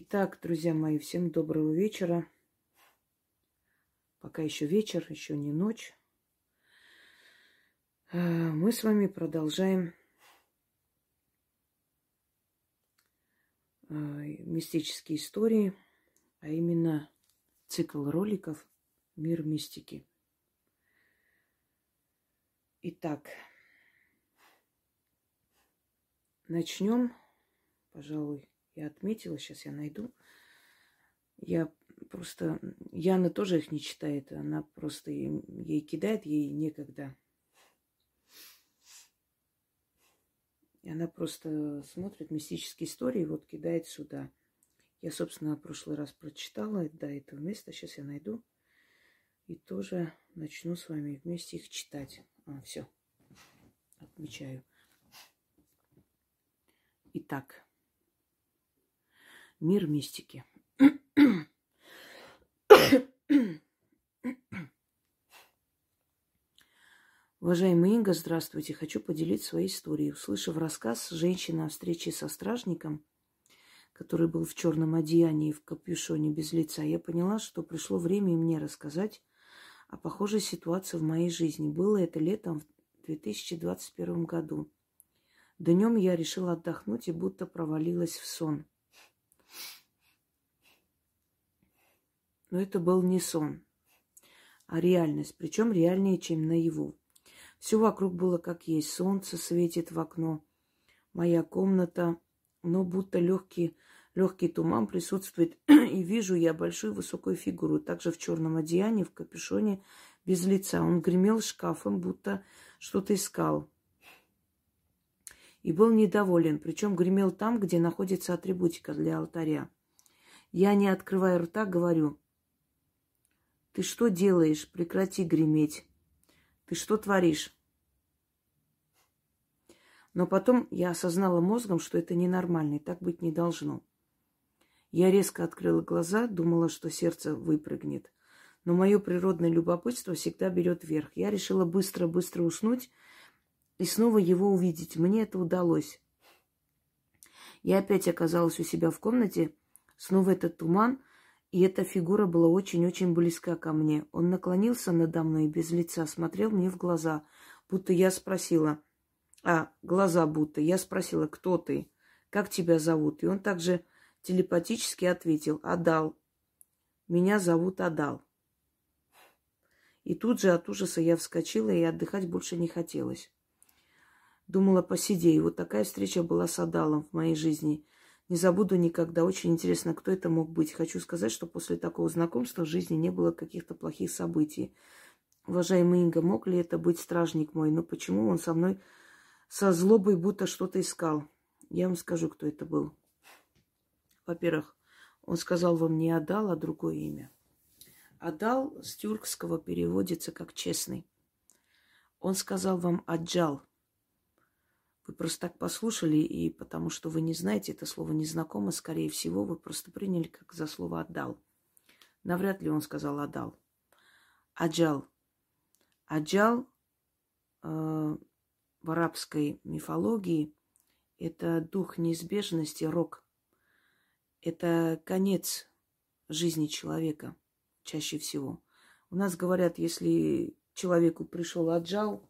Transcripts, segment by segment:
Итак, друзья мои, всем доброго вечера. Пока еще вечер, еще не ночь. Э, мы с вами продолжаем э, мистические истории, а именно цикл роликов «Мир мистики». Итак, начнем, пожалуй, я отметила, сейчас я найду. Я просто... Яна тоже их не читает, она просто ей кидает, ей некогда. И она просто смотрит мистические истории, вот кидает сюда. Я, собственно, в прошлый раз прочитала до этого места. Сейчас я найду. И тоже начну с вами вместе их читать. А, все. Отмечаю. Итак. Мир мистики. Уважаемый Инга, здравствуйте. Хочу поделиться своей историей. Услышав рассказ женщины о встрече со стражником, который был в черном одеянии и в капюшоне без лица, я поняла, что пришло время мне рассказать о похожей ситуации в моей жизни. Было это летом в 2021 году. Днем я решила отдохнуть и будто провалилась в сон. Но это был не сон, а реальность, причем реальнее, чем наяву. Все вокруг было как есть. Солнце светит в окно. Моя комната, но будто легкий, легкий туман присутствует. И вижу я большую высокую фигуру, также в черном одеянии, в капюшоне, без лица. Он гремел шкафом, будто что-то искал. И был недоволен, причем гремел там, где находится атрибутика для алтаря. Я, не открывая рта, говорю, «Ты что делаешь? Прекрати греметь. Ты что творишь? Но потом я осознала мозгом, что это ненормально, и так быть не должно. Я резко открыла глаза, думала, что сердце выпрыгнет. Но мое природное любопытство всегда берет верх. Я решила быстро-быстро уснуть и снова его увидеть. Мне это удалось. Я опять оказалась у себя в комнате. Снова этот туман, и эта фигура была очень-очень близка ко мне. Он наклонился надо мной без лица, смотрел мне в глаза, будто я спросила, а, глаза будто, я спросила, кто ты, как тебя зовут? И он также телепатически ответил, Адал. Меня зовут Адал. И тут же от ужаса я вскочила, и отдыхать больше не хотелось. Думала, посидей. Вот такая встреча была с Адалом в моей жизни – не забуду никогда. Очень интересно, кто это мог быть. Хочу сказать, что после такого знакомства в жизни не было каких-то плохих событий. Уважаемый Инга, мог ли это быть стражник мой? Но почему он со мной со злобой будто что-то искал? Я вам скажу, кто это был. Во-первых, он сказал вам не Адал, а другое имя. Адал с тюркского переводится как честный. Он сказал вам Аджал – вы просто так послушали, и потому что вы не знаете это слово незнакомо, скорее всего, вы просто приняли как за слово «отдал». Навряд ли он сказал «отдал». Аджал. Аджал э, в арабской мифологии – это дух неизбежности, рок. Это конец жизни человека чаще всего. У нас говорят, если человеку пришел аджал,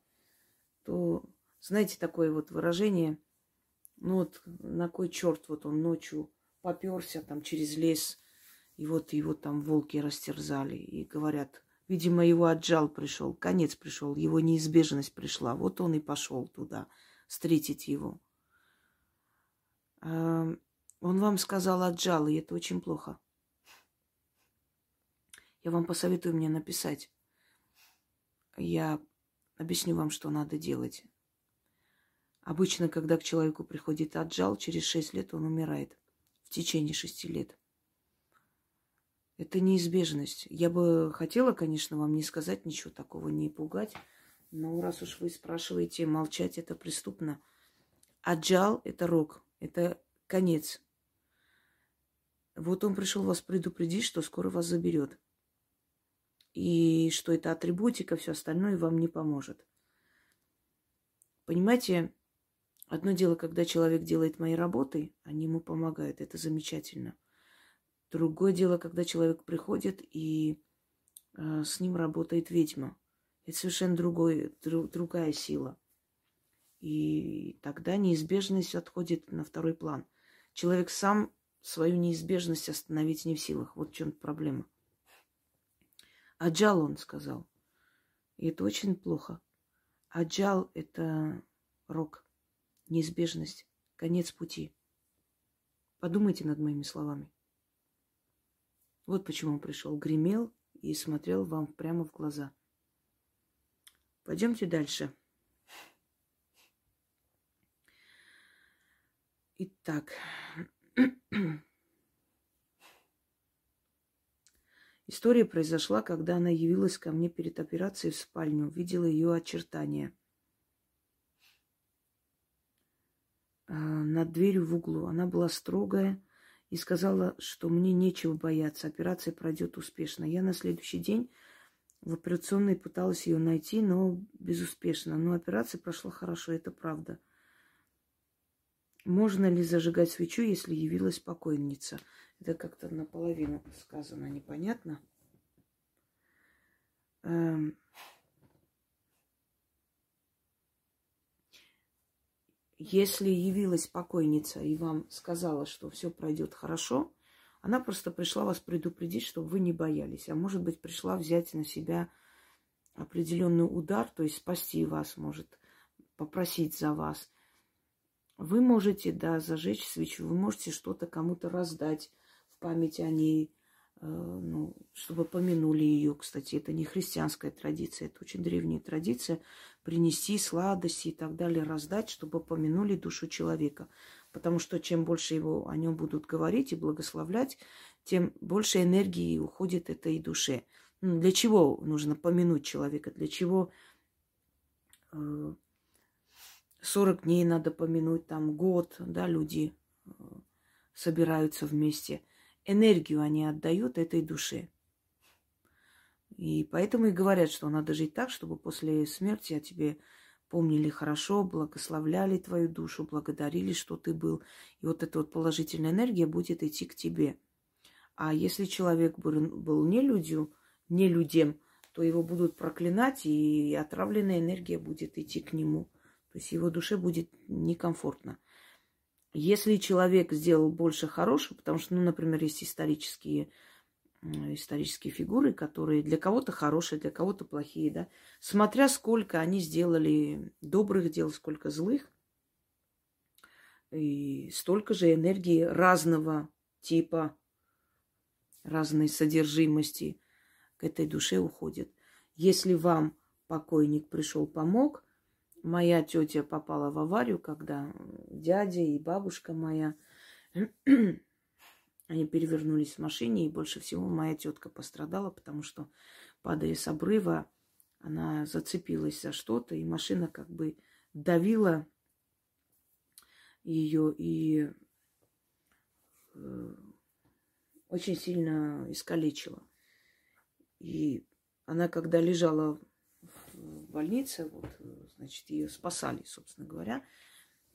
то знаете, такое вот выражение, ну вот на кой черт вот он ночью поперся там через лес, и вот его там волки растерзали, и говорят, видимо, его отжал пришел, конец пришел, его неизбежность пришла, вот он и пошел туда встретить его. Он вам сказал отжал, и это очень плохо. Я вам посоветую мне написать. Я объясню вам, что надо делать. Обычно, когда к человеку приходит отжал, через шесть лет он умирает. В течение шести лет. Это неизбежность. Я бы хотела, конечно, вам не сказать ничего такого, не пугать. Но раз уж вы спрашиваете, молчать это преступно. Аджал – это рок, это конец. Вот он пришел вас предупредить, что скоро вас заберет. И что это атрибутика, все остальное вам не поможет. Понимаете, Одно дело, когда человек делает мои работы, они ему помогают, это замечательно. Другое дело, когда человек приходит и э, с ним работает ведьма. Это совершенно другой, друг, другая сила. И тогда неизбежность отходит на второй план. Человек сам свою неизбежность остановить не в силах. Вот в чем проблема. Аджал, он сказал. И это очень плохо. Аджал – это рок, неизбежность, конец пути. Подумайте над моими словами. Вот почему он пришел, гремел и смотрел вам прямо в глаза. Пойдемте дальше. Итак, история произошла, когда она явилась ко мне перед операцией в спальню, видела ее очертания. Над дверью в углу. Она была строгая и сказала, что мне нечего бояться, операция пройдет успешно. Я на следующий день в операционной пыталась ее найти, но безуспешно. Но операция прошла хорошо, это правда. Можно ли зажигать свечу, если явилась покойница? Это как-то наполовину сказано, непонятно. Если явилась покойница и вам сказала, что все пройдет хорошо, она просто пришла вас предупредить, чтобы вы не боялись. А может быть, пришла взять на себя определенный удар, то есть спасти вас, может попросить за вас. Вы можете, да, зажечь свечу, вы можете что-то кому-то раздать в память о ней, ну, чтобы помянули ее. Кстати, это не христианская традиция, это очень древняя традиция. Принести сладости и так далее, раздать, чтобы помянули душу человека. Потому что чем больше его о нем будут говорить и благословлять, тем больше энергии уходит этой душе. Ну, для чего нужно помянуть человека? Для чего э, 40 дней надо помянуть, там год, да, люди э, собираются вместе. Энергию они отдают этой душе. И поэтому и говорят, что надо жить так, чтобы после смерти о тебе помнили хорошо, благословляли твою душу, благодарили, что ты был. И вот эта вот положительная энергия будет идти к тебе. А если человек был, не людью, не людям, то его будут проклинать, и отравленная энергия будет идти к нему. То есть его душе будет некомфортно. Если человек сделал больше хорошего, потому что, ну, например, есть исторические, исторические фигуры, которые для кого-то хорошие, для кого-то плохие, да, смотря сколько они сделали добрых дел, сколько злых, и столько же энергии разного типа, разной содержимости к этой душе уходит. Если вам покойник пришел, помог – Моя тетя попала в аварию, когда дядя и бабушка моя, они перевернулись в машине, и больше всего моя тетка пострадала, потому что, падая с обрыва, она зацепилась за что-то, и машина как бы давила ее и э, очень сильно искалечила. И она, когда лежала больнице, вот, значит, ее спасали, собственно говоря.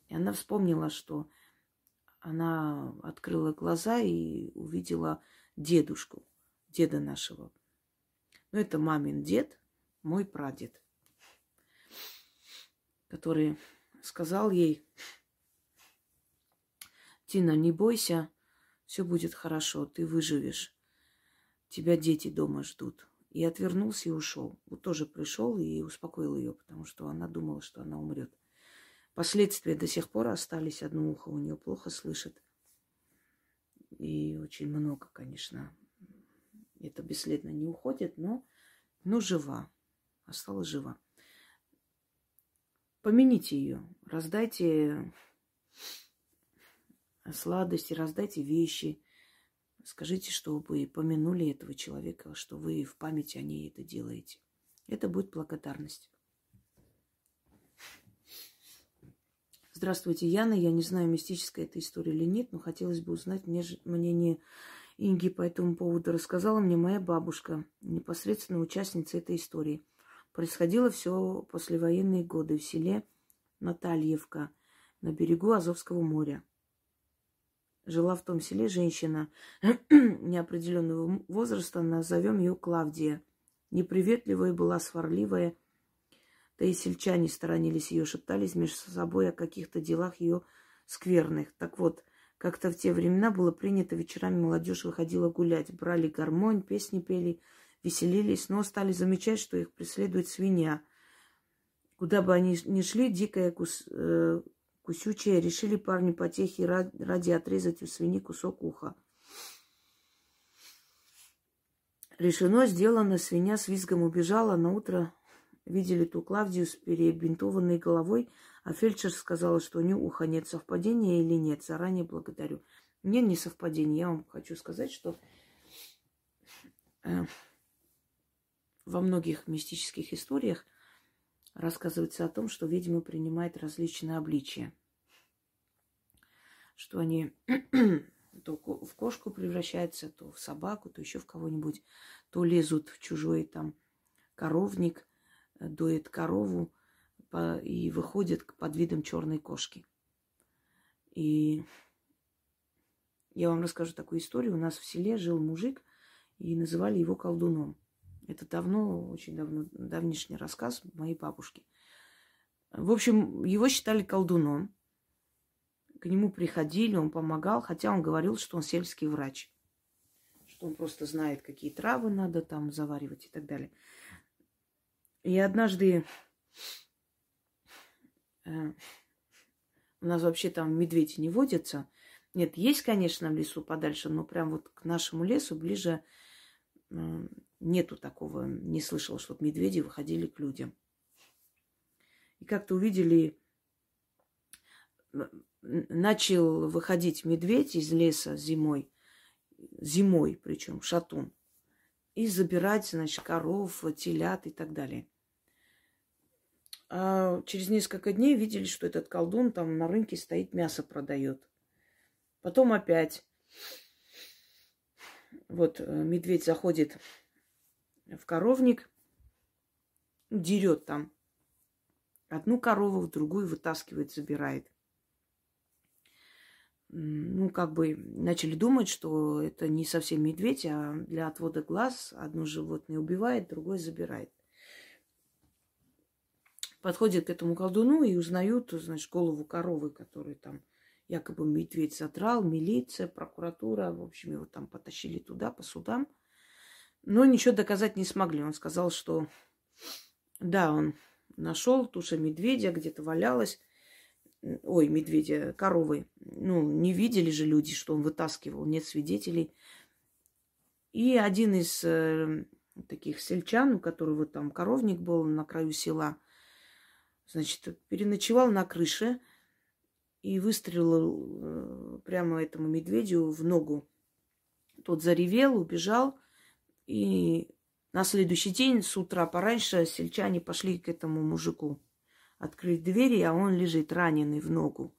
И она вспомнила, что она открыла глаза и увидела дедушку, деда нашего. Ну, это мамин дед, мой прадед, который сказал ей, Тина, не бойся, все будет хорошо, ты выживешь. Тебя дети дома ждут. И отвернулся и ушел. Вот тоже пришел и успокоил ее, потому что она думала, что она умрет. Последствия до сих пор остались. Одно ухо у нее плохо слышит. И очень много, конечно. Это бесследно не уходит, но, но жива. Осталась жива. Помяните ее. Раздайте сладости, раздайте вещи. Скажите, что вы помянули этого человека, что вы в память о ней это делаете. Это будет благодарность. Здравствуйте, Яна. Я не знаю, мистическая эта история или нет, но хотелось бы узнать мне, мнение Инги по этому поводу. Рассказала мне моя бабушка, непосредственно участница этой истории. Происходило все послевоенные годы в селе Натальевка на берегу Азовского моря. Жила в том селе женщина неопределенного возраста, назовем ее Клавдия. Неприветливая была, сварливая. Да и сельчане сторонились ее, шептались между собой о каких-то делах ее скверных. Так вот, как-то в те времена было принято вечерами молодежь выходила гулять, брали гармонь, песни пели, веселились, но стали замечать, что их преследует свинья. Куда бы они ни шли, дикая кус, кусючая, решили парни потехи ради отрезать у свиньи кусок уха. Решено, сделано, свинья с визгом убежала. На утро видели ту Клавдию с перебинтованной головой, а фельдшер сказала, что у нее уха нет. Совпадения или нет? Заранее благодарю. Нет, не совпадение. Я вам хочу сказать, что э, во многих мистических историях рассказывается о том, что ведьмы принимают различные обличия. Что они то в кошку превращаются, то в собаку, то еще в кого-нибудь, то лезут в чужой там коровник, э, доят корову и выходят под видом черной кошки. И я вам расскажу такую историю. У нас в селе жил мужик, и называли его колдуном. Это давно, очень давно, давнишний рассказ моей бабушки. В общем, его считали колдуном. К нему приходили, он помогал, хотя он говорил, что он сельский врач. Что он просто знает, какие травы надо там заваривать и так далее. И однажды э, у нас вообще там медведи не водятся. Нет, есть, конечно, в лесу подальше, но прям вот к нашему лесу ближе Нету такого, не слышала, чтобы медведи выходили к людям. И как-то увидели, начал выходить медведь из леса зимой, зимой причем, шатун, и забирать, значит, коров, телят и так далее. А через несколько дней видели, что этот колдун там на рынке стоит, мясо продает. Потом опять вот э, медведь заходит в коровник, дерет там. Одну корову в другую вытаскивает, забирает. Ну, как бы начали думать, что это не совсем медведь, а для отвода глаз одно животное убивает, другое забирает. Подходят к этому колдуну и узнают, значит, голову коровы, которую там якобы медведь задрал, милиция, прокуратура, в общем, его там потащили туда, по судам – но ничего доказать не смогли. Он сказал, что да, он нашел туша медведя, где-то валялась. Ой, медведя, коровы. Ну, не видели же люди, что он вытаскивал, нет свидетелей. И один из э, таких сельчан, у которого там коровник был на краю села, значит, переночевал на крыше и выстрелил э, прямо этому медведю в ногу. Тот заревел, убежал. И на следующий день с утра пораньше сельчане пошли к этому мужику открыть двери, а он лежит раненый в ногу.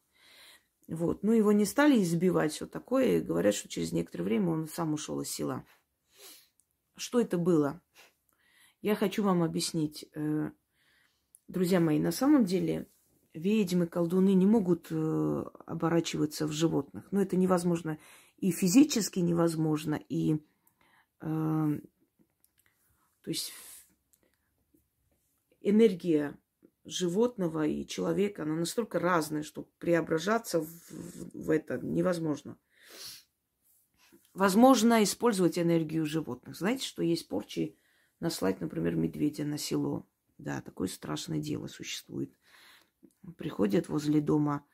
Вот. Ну, его не стали избивать, все такое. И говорят, что через некоторое время он сам ушел из села. Что это было? Я хочу вам объяснить. Э, друзья мои, на самом деле ведьмы, колдуны не могут э, оборачиваться в животных. Но это невозможно и физически невозможно, и то есть энергия животного и человека, она настолько разная, что преображаться в, в это невозможно. Возможно использовать энергию животных. Знаете, что есть порчи наслать, например, медведя на село. Да, такое страшное дело существует. Приходят возле дома.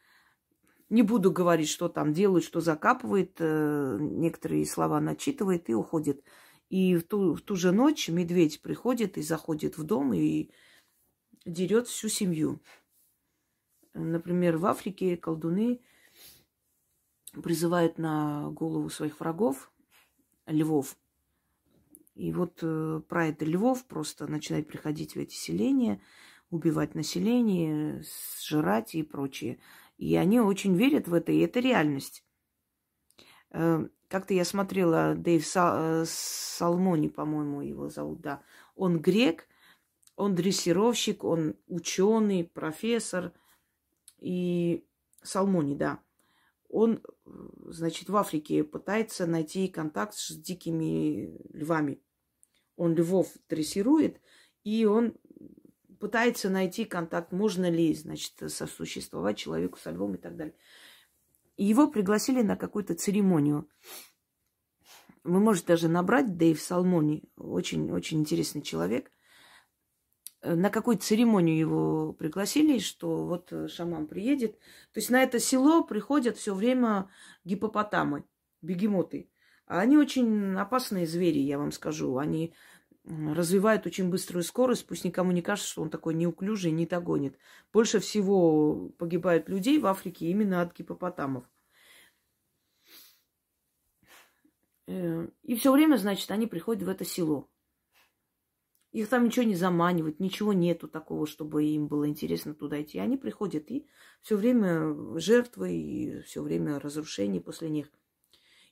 Не буду говорить, что там делают, что закапывает. Э, некоторые слова начитывает и уходит. И в ту, в ту же ночь медведь приходит и заходит в дом и дерет всю семью. Например, в Африке колдуны призывают на голову своих врагов львов. И вот э, про это львов просто начинает приходить в эти селения, убивать население, сжирать и прочее. И они очень верят в это, и это реальность. Э, как-то я смотрела, Дэйв э, Салмони, по-моему, его зовут, да. Он грек, он дрессировщик, он ученый, профессор. И Салмони, да. он, значит, в Африке пытается найти контакт с дикими львами. Он львов дрессирует, и он пытается найти контакт, можно ли, значит, сосуществовать человеку со львом и так далее. И его пригласили на какую-то церемонию. Вы можете даже набрать Дэйв Салмони, очень-очень интересный человек. На какую церемонию его пригласили, что вот шаман приедет. То есть на это село приходят все время гипопотамы, бегемоты. А они очень опасные звери, я вам скажу. Они развивает очень быструю скорость, пусть никому не кажется, что он такой неуклюжий, не догонит. Больше всего погибают людей в Африке именно от гипопотамов. Э, и все время, значит, они приходят в это село. Их там ничего не заманивают, ничего нету такого, чтобы им было интересно туда идти. Они приходят и все время жертвы, и все время разрушений после них.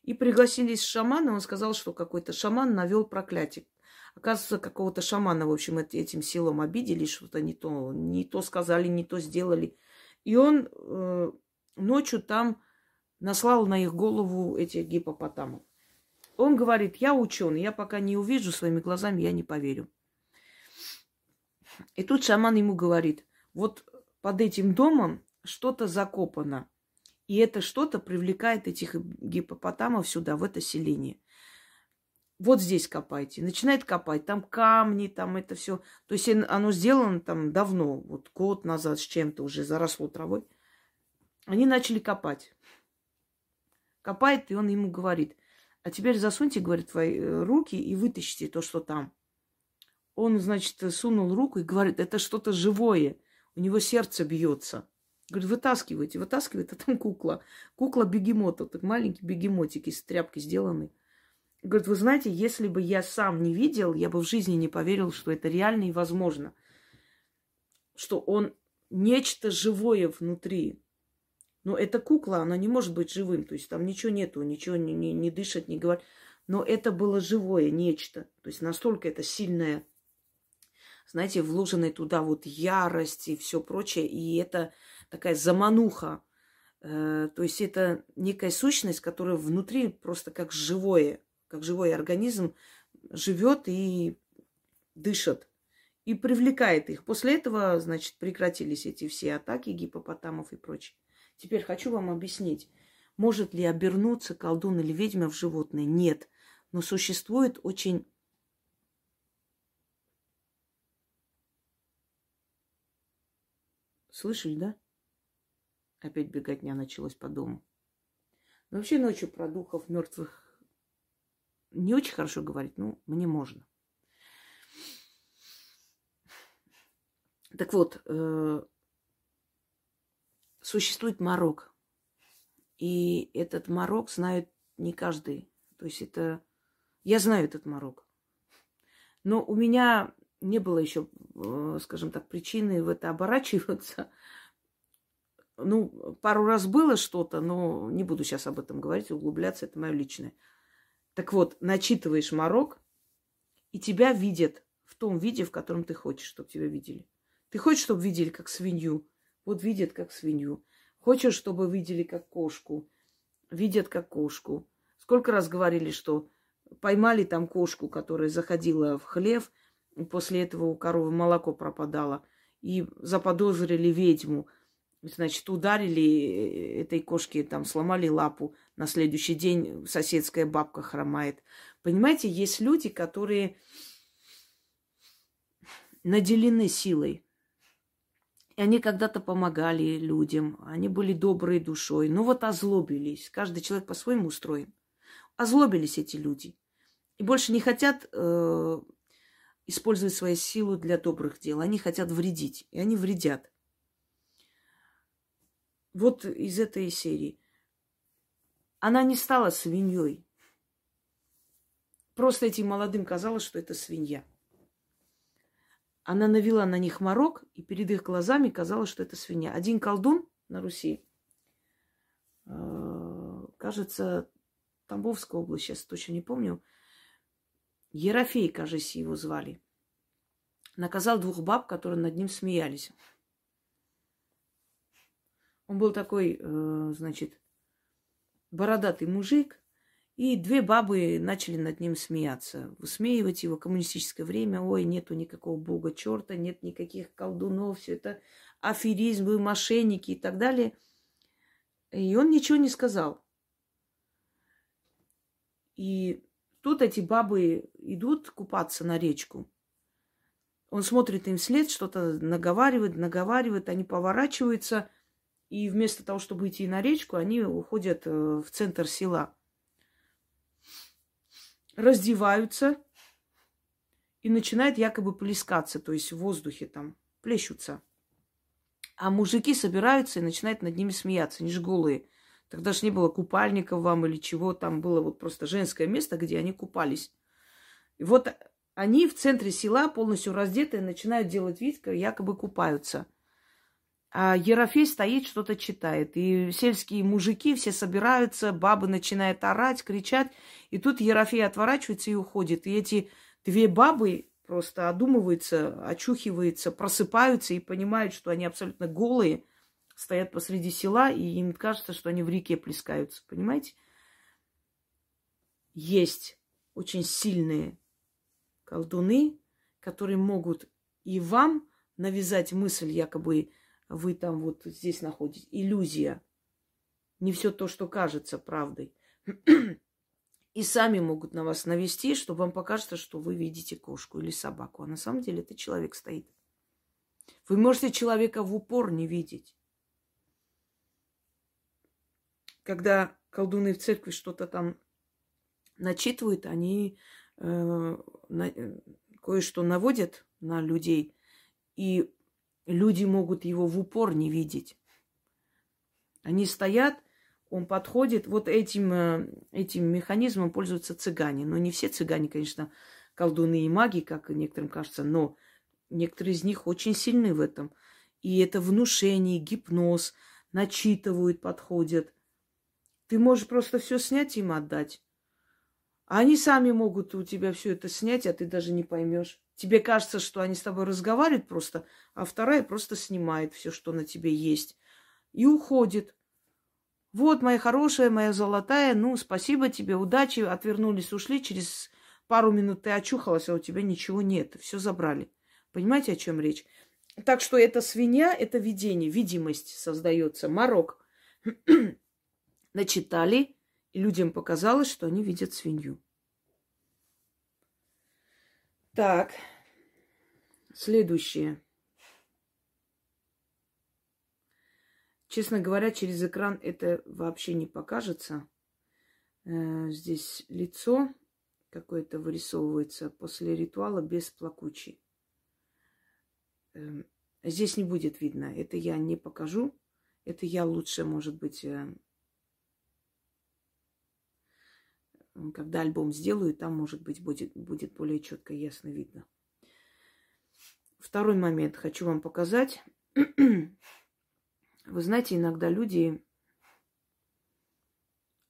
И пригласились шамана, он сказал, что какой-то шаман навел проклятие. Оказывается, какого-то шамана, в общем, этим селом обидели, что-то не то, не то сказали, не то сделали. И он э, ночью там наслал на их голову этих гипопотамов. Он говорит, я ученый, я пока не увижу своими глазами, я не поверю. И тут шаман ему говорит, вот под этим домом что-то закопано. И это что-то привлекает этих гипопотамов сюда, в это селение вот здесь копайте. Начинает копать, там камни, там это все. То есть оно сделано там давно, вот год назад с чем-то уже заросло травой. Они начали копать. Копает, и он ему говорит, а теперь засуньте, говорит, твои э, руки и вытащите то, что там. Он, значит, сунул руку и говорит, это что-то живое. У него сердце бьется. Говорит, вытаскивайте, вытаскивает, а там кукла. Кукла бегемота, так маленький бегемотик из тряпки сделанный. Говорит, вы знаете, если бы я сам не видел, я бы в жизни не поверил, что это реально и возможно. Что он нечто живое внутри. Но эта кукла, она не может быть живым. То есть там ничего нету, ничего не, не, не дышит, не говорит. Но это было живое нечто. То есть настолько это сильное, знаете, вложенная туда вот ярость и все прочее. И это такая замануха. Э, то есть это некая сущность, которая внутри просто как живое как живой организм, живет и дышит. И привлекает их. После этого, значит, прекратились эти все атаки гипопотамов и прочее. Теперь хочу вам объяснить, может ли обернуться колдун или ведьма в животное? Нет. Но существует очень Слышали, да? Опять беготня началась по дому. Но вообще ночью про духов мертвых не очень хорошо говорить, но мне можно. Так вот, э, существует морок. И этот морок знает не каждый. То есть это... Я знаю этот морок. Но у меня не было еще, э, скажем так, причины в это оборачиваться. Ну, пару раз было что-то, но не буду сейчас об этом говорить, углубляться, это мое личное. Так вот, начитываешь морок, и тебя видят в том виде, в котором ты хочешь, чтобы тебя видели. Ты хочешь, чтобы видели как свинью? Вот видят как свинью. Хочешь, чтобы видели как кошку? Видят как кошку. Сколько раз говорили, что поймали там кошку, которая заходила в хлев, после этого у коровы молоко пропадало, и заподозрили ведьму – Значит, ударили этой кошке, там, сломали лапу. На следующий день соседская бабка хромает. Понимаете, есть люди, которые наделены силой. И они когда-то помогали людям, они были доброй душой. Но вот озлобились. Каждый человек по-своему устроен. Озлобились эти люди. И больше не хотят э, использовать свою силу для добрых дел. Они хотят вредить. И они вредят. Вот из этой серии. Она не стала свиньей. Просто этим молодым казалось, что это свинья. Она навела на них морок, и перед их глазами казалось, что это свинья. Один колдун на Руси, э, кажется, Тамбовская область, сейчас точно не помню, Ерофей, кажется, его звали, наказал двух баб, которые над ним смеялись. Он был такой, э, значит, бородатый мужик, и две бабы начали над ним смеяться, высмеивать его коммунистическое время. Ой, нету никакого бога черта, нет никаких колдунов, все это аферизм, вы мошенники и так далее. И он ничего не сказал. И тут эти бабы идут купаться на речку. Он смотрит им вслед, что-то наговаривает, наговаривает, они поворачиваются, и вместо того, чтобы идти на речку, они уходят э, в центр села. Раздеваются и начинают якобы плескаться, то есть в воздухе там плещутся. А мужики собираются и начинают над ними смеяться, они же голые. Тогда же не было купальников вам или чего, там было вот просто женское место, где они купались. И вот они в центре села, полностью раздетые, начинают делать вид, якобы купаются. А Ерофей стоит, что-то читает. И сельские мужики все собираются, бабы начинают орать, кричать. И тут Ерофей отворачивается и уходит. И эти две бабы просто одумываются, очухиваются, просыпаются и понимают, что они абсолютно голые – стоят посреди села, и им кажется, что они в реке плескаются. Понимаете? Есть очень сильные колдуны, которые могут и вам навязать мысль, якобы вы там вот здесь находитесь. Иллюзия. Не все то, что кажется правдой. И сами могут на вас навести, чтобы вам покажется, что вы видите кошку или собаку. А на самом деле это человек стоит. Вы можете человека в упор не видеть когда колдуны в церкви что-то там начитывают, они э, на, э, кое-что наводят на людей, и люди могут его в упор не видеть. Они стоят, он подходит. Вот этим, э, этим механизмом пользуются цыгане. Но не все цыгане, конечно, колдуны и маги, как некоторым кажется, но некоторые из них очень сильны в этом. И это внушение, гипноз, начитывают, подходят. Ты можешь просто все снять и им отдать. А они сами могут у тебя все это снять, а ты даже не поймешь. Тебе кажется, что они с тобой разговаривают просто, а вторая просто снимает все, что на тебе есть. И уходит. Вот, моя хорошая, моя золотая, ну, спасибо тебе, удачи, отвернулись, ушли. Через пару минут ты очухалась, а у тебя ничего нет. Все забрали. Понимаете, о чем речь? Так что эта свинья, это видение, видимость создается, морок начитали, и людям показалось, что они видят свинью. Так, следующее. Честно говоря, через экран это вообще не покажется. Э, здесь лицо какое-то вырисовывается после ритуала без плакучей. Эм, здесь не будет видно. Это я не покажу. Это я лучше, может быть, э, когда альбом сделаю, там, может быть, будет, будет более четко и ясно видно. Второй момент хочу вам показать. Вы знаете, иногда люди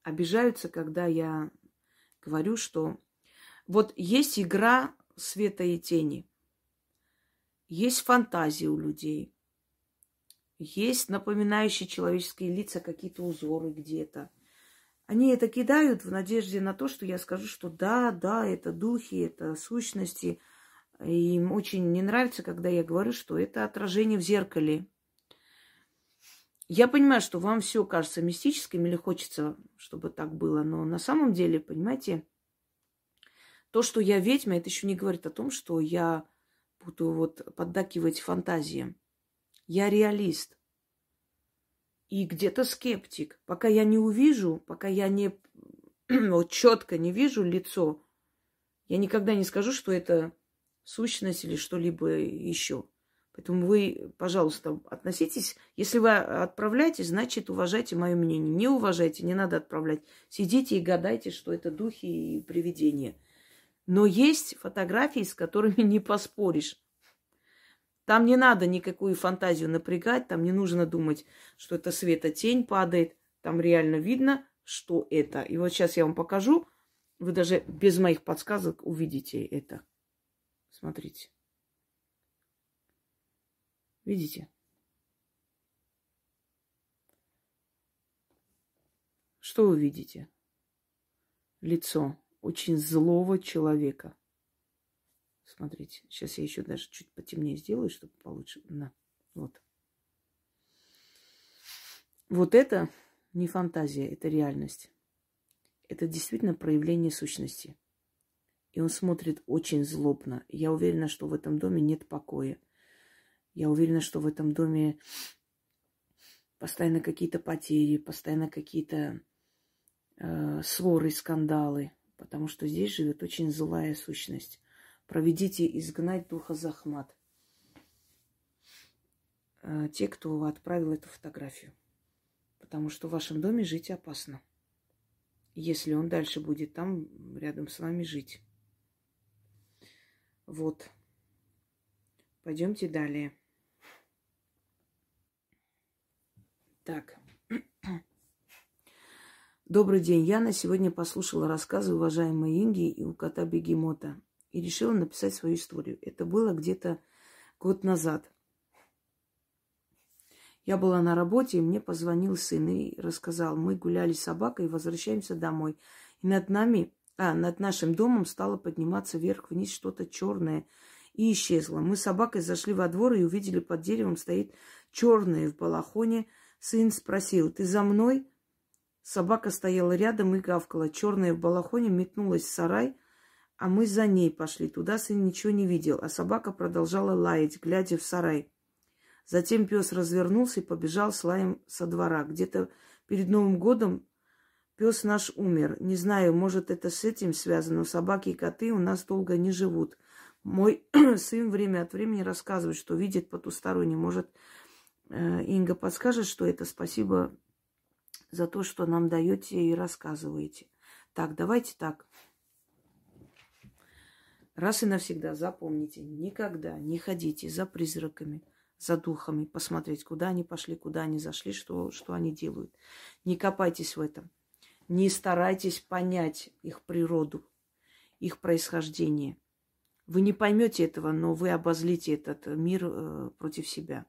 обижаются, когда я говорю, что вот есть игра света и тени, есть фантазия у людей, есть напоминающие человеческие лица какие-то узоры где-то – они это кидают в надежде на то, что я скажу, что да, да, это духи, это сущности. И им очень не нравится, когда я говорю, что это отражение в зеркале. Я понимаю, что вам все кажется мистическим или хочется, чтобы так было, но на самом деле, понимаете, то, что я ведьма, это еще не говорит о том, что я буду вот поддакивать фантазиям. Я реалист и где-то скептик. Пока я не увижу, пока я не вот четко не вижу лицо, я никогда не скажу, что это сущность или что-либо еще. Поэтому вы, пожалуйста, относитесь. Если вы отправляете, значит, уважайте мое мнение. Не уважайте, не надо отправлять. Сидите и гадайте, что это духи и привидения. Но есть фотографии, с которыми не поспоришь. Там не надо никакую фантазию напрягать, там не нужно думать, что это света тень падает. Там реально видно, что это. И вот сейчас я вам покажу. Вы даже без моих подсказок увидите это. Смотрите. Видите? Что вы видите? Лицо очень злого человека. Смотрите, сейчас я еще даже чуть потемнее сделаю, чтобы получше. На, вот. Вот это не фантазия, это реальность. Это действительно проявление сущности. И он смотрит очень злобно. Я уверена, что в этом доме нет покоя. Я уверена, что в этом доме постоянно какие-то потери, постоянно какие-то э, ссоры, скандалы. Потому что здесь живет очень злая сущность. Проведите изгнать духа Захмат. Э, те, кто отправил эту фотографию. Потому что в вашем доме жить опасно. Если он дальше будет там рядом с вами жить. Вот. Пойдемте далее. Так. Добрый день, Яна. Сегодня послушала рассказы уважаемой Инги и у кота Бегемота и решила написать свою историю. Это было где-то год назад. Я была на работе, и мне позвонил сын и рассказал, мы гуляли с собакой и возвращаемся домой. И над нами, а, над нашим домом стало подниматься вверх-вниз что-то черное и исчезло. Мы с собакой зашли во двор и увидели под деревом стоит черное в балахоне. Сын спросил, ты за мной? Собака стояла рядом и гавкала. Черная в балахоне метнулась в сарай – а мы за ней пошли. Туда сын ничего не видел, а собака продолжала лаять, глядя в сарай. Затем пес развернулся и побежал с лаем со двора. Где-то перед Новым годом пес наш умер. Не знаю, может, это с этим связано. Собаки и коты у нас долго не живут. Мой сын время от времени рассказывает, что видит потусторонне. Может, э, Инга подскажет, что это? Спасибо за то, что нам даете и рассказываете. Так, давайте так. Раз и навсегда запомните, никогда не ходите за призраками, за духами, посмотреть, куда они пошли, куда они зашли, что, что они делают. Не копайтесь в этом. Не старайтесь понять их природу, их происхождение. Вы не поймете этого, но вы обозлите этот мир э, против себя.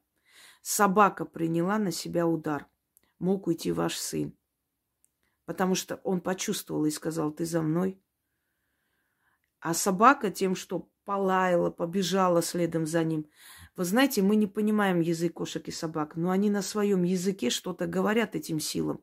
Собака приняла на себя удар. Мог уйти ваш сын. Потому что он почувствовал и сказал, ты за мной, а собака тем, что полаяла, побежала следом за ним. Вы знаете, мы не понимаем язык кошек и собак, но они на своем языке что-то говорят этим силам.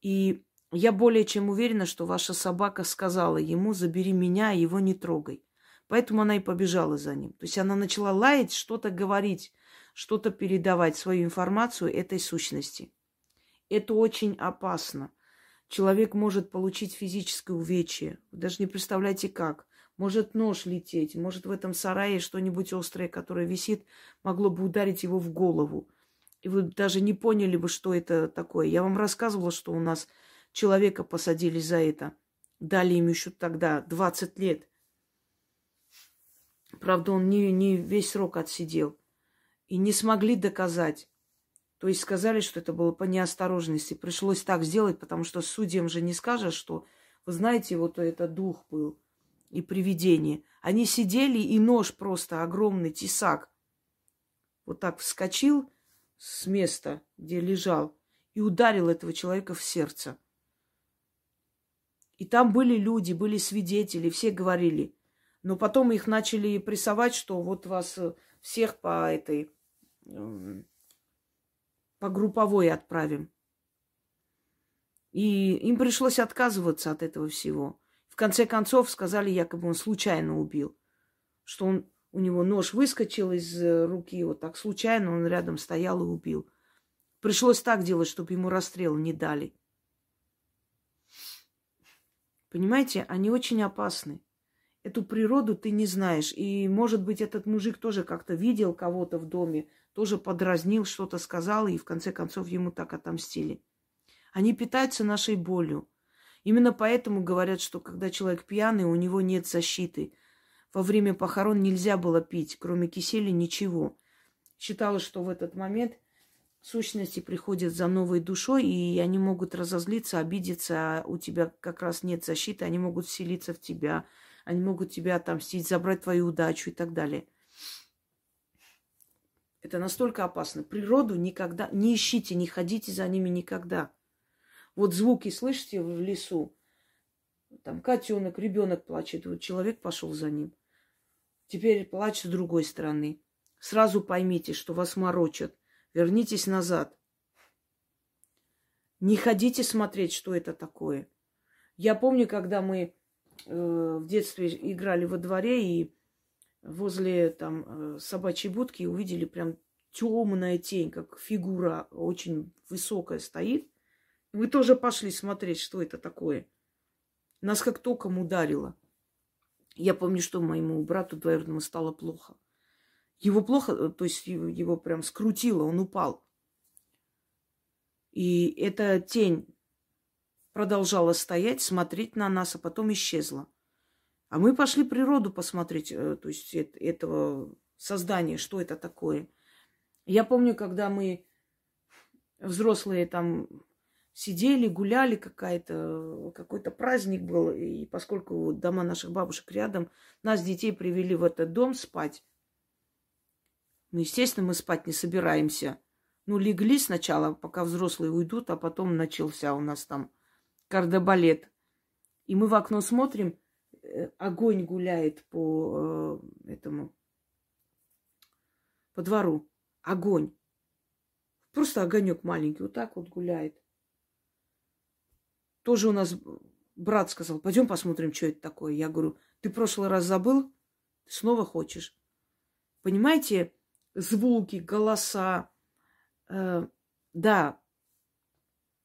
И я более чем уверена, что ваша собака сказала ему, забери меня, его не трогай. Поэтому она и побежала за ним. То есть она начала лаять, что-то говорить, что-то передавать, свою информацию этой сущности. Это очень опасно. Человек может получить физическое увечье. Вы даже не представляете как. Может нож лететь, может в этом сарае что-нибудь острое, которое висит, могло бы ударить его в голову. И вы даже не поняли бы, что это такое. Я вам рассказывала, что у нас человека посадили за это. Дали ему еще тогда 20 лет. Правда, он не, не весь срок отсидел. И не смогли доказать. То есть сказали, что это было по неосторожности. Пришлось так сделать, потому что судьям же не скажешь, что, вы знаете, вот это дух был и привидение. Они сидели, и нож просто огромный, тесак, вот так вскочил с места, где лежал, и ударил этого человека в сердце. И там были люди, были свидетели, все говорили. Но потом их начали прессовать, что вот вас всех по этой по групповой отправим. И им пришлось отказываться от этого всего. В конце концов сказали, якобы он случайно убил. Что он, у него нож выскочил из э, руки, вот так случайно он рядом стоял и убил. Пришлось так делать, чтобы ему расстрел не дали. Понимаете, они очень опасны. Эту природу ты не знаешь. И, может быть, этот мужик тоже как-то видел кого-то в доме, тоже подразнил, что-то сказал, и в конце концов ему так отомстили. Они питаются нашей болью. Именно поэтому говорят, что когда человек пьяный, у него нет защиты. Во время похорон нельзя было пить, кроме кисели ничего. Считалось, что в этот момент сущности приходят за новой душой, и они могут разозлиться, обидеться, а у тебя как раз нет защиты, они могут вселиться в тебя, они могут тебя отомстить, забрать твою удачу и так далее. Это настолько опасно. Природу никогда не ищите, не ходите за ними никогда. Вот звуки слышите в лесу, там котенок, ребенок плачет, вот человек пошел за ним. Теперь плачет с другой стороны. Сразу поймите, что вас морочат. Вернитесь назад. Не ходите смотреть, что это такое. Я помню, когда мы э, в детстве играли во дворе и возле там э, собачьей будки увидели прям темная тень, как фигура очень высокая стоит. Мы тоже пошли смотреть, что это такое. Нас как током ударило. Я помню, что моему брату двоюродному стало плохо. Его плохо, э, то есть его, его прям скрутило, он упал. И эта тень продолжала стоять, смотреть на нас, а потом исчезла. А мы пошли природу посмотреть, э, то есть этого создания, что это такое. Я помню, когда мы взрослые там сидели, гуляли какая-то, какой-то праздник был, и поскольку дома наших бабушек рядом, нас, детей, привели в этот дом спать. Ну, естественно, мы спать не собираемся. Ну, легли сначала, пока взрослые уйдут, а потом начался у нас там кардебалет. И мы в окно смотрим, огонь гуляет по э, этому, по двору. Огонь. Просто огонек маленький, вот так вот гуляет. Тоже у нас брат сказал, пойдем посмотрим, что это такое. Я говорю, ты прошлый раз забыл? Ты снова хочешь? Понимаете, звуки, голоса. Э, да,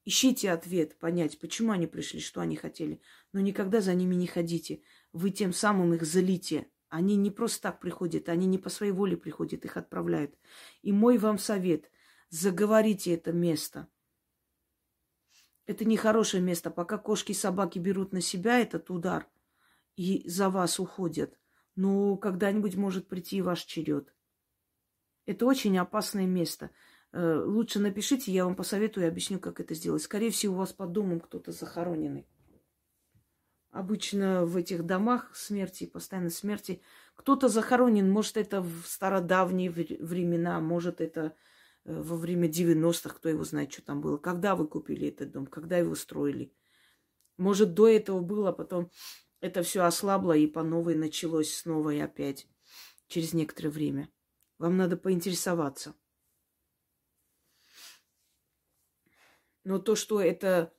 ищите ответ, понять, почему они пришли, что они хотели. Но никогда за ними не ходите. Вы тем самым их залите. Они не просто так приходят, они не по своей воле приходят, их отправляют. И мой вам совет, заговорите это место. Это нехорошее место. Пока кошки и собаки берут на себя этот удар и за вас уходят, но когда-нибудь может прийти ваш черед. Это очень опасное место. Э, лучше напишите, я вам посоветую и объясню, как это сделать. Скорее всего, у вас под домом кто-то захороненный. Обычно в этих домах смерти, постоянно смерти, кто-то захоронен. Может, это в стародавние времена, может, это э, во время 90-х, кто его знает, что там было. Когда вы купили этот дом, когда его строили. Может, до этого было, а потом это все ослабло и по новой началось снова и опять через некоторое время. Вам надо поинтересоваться. Но то, что эта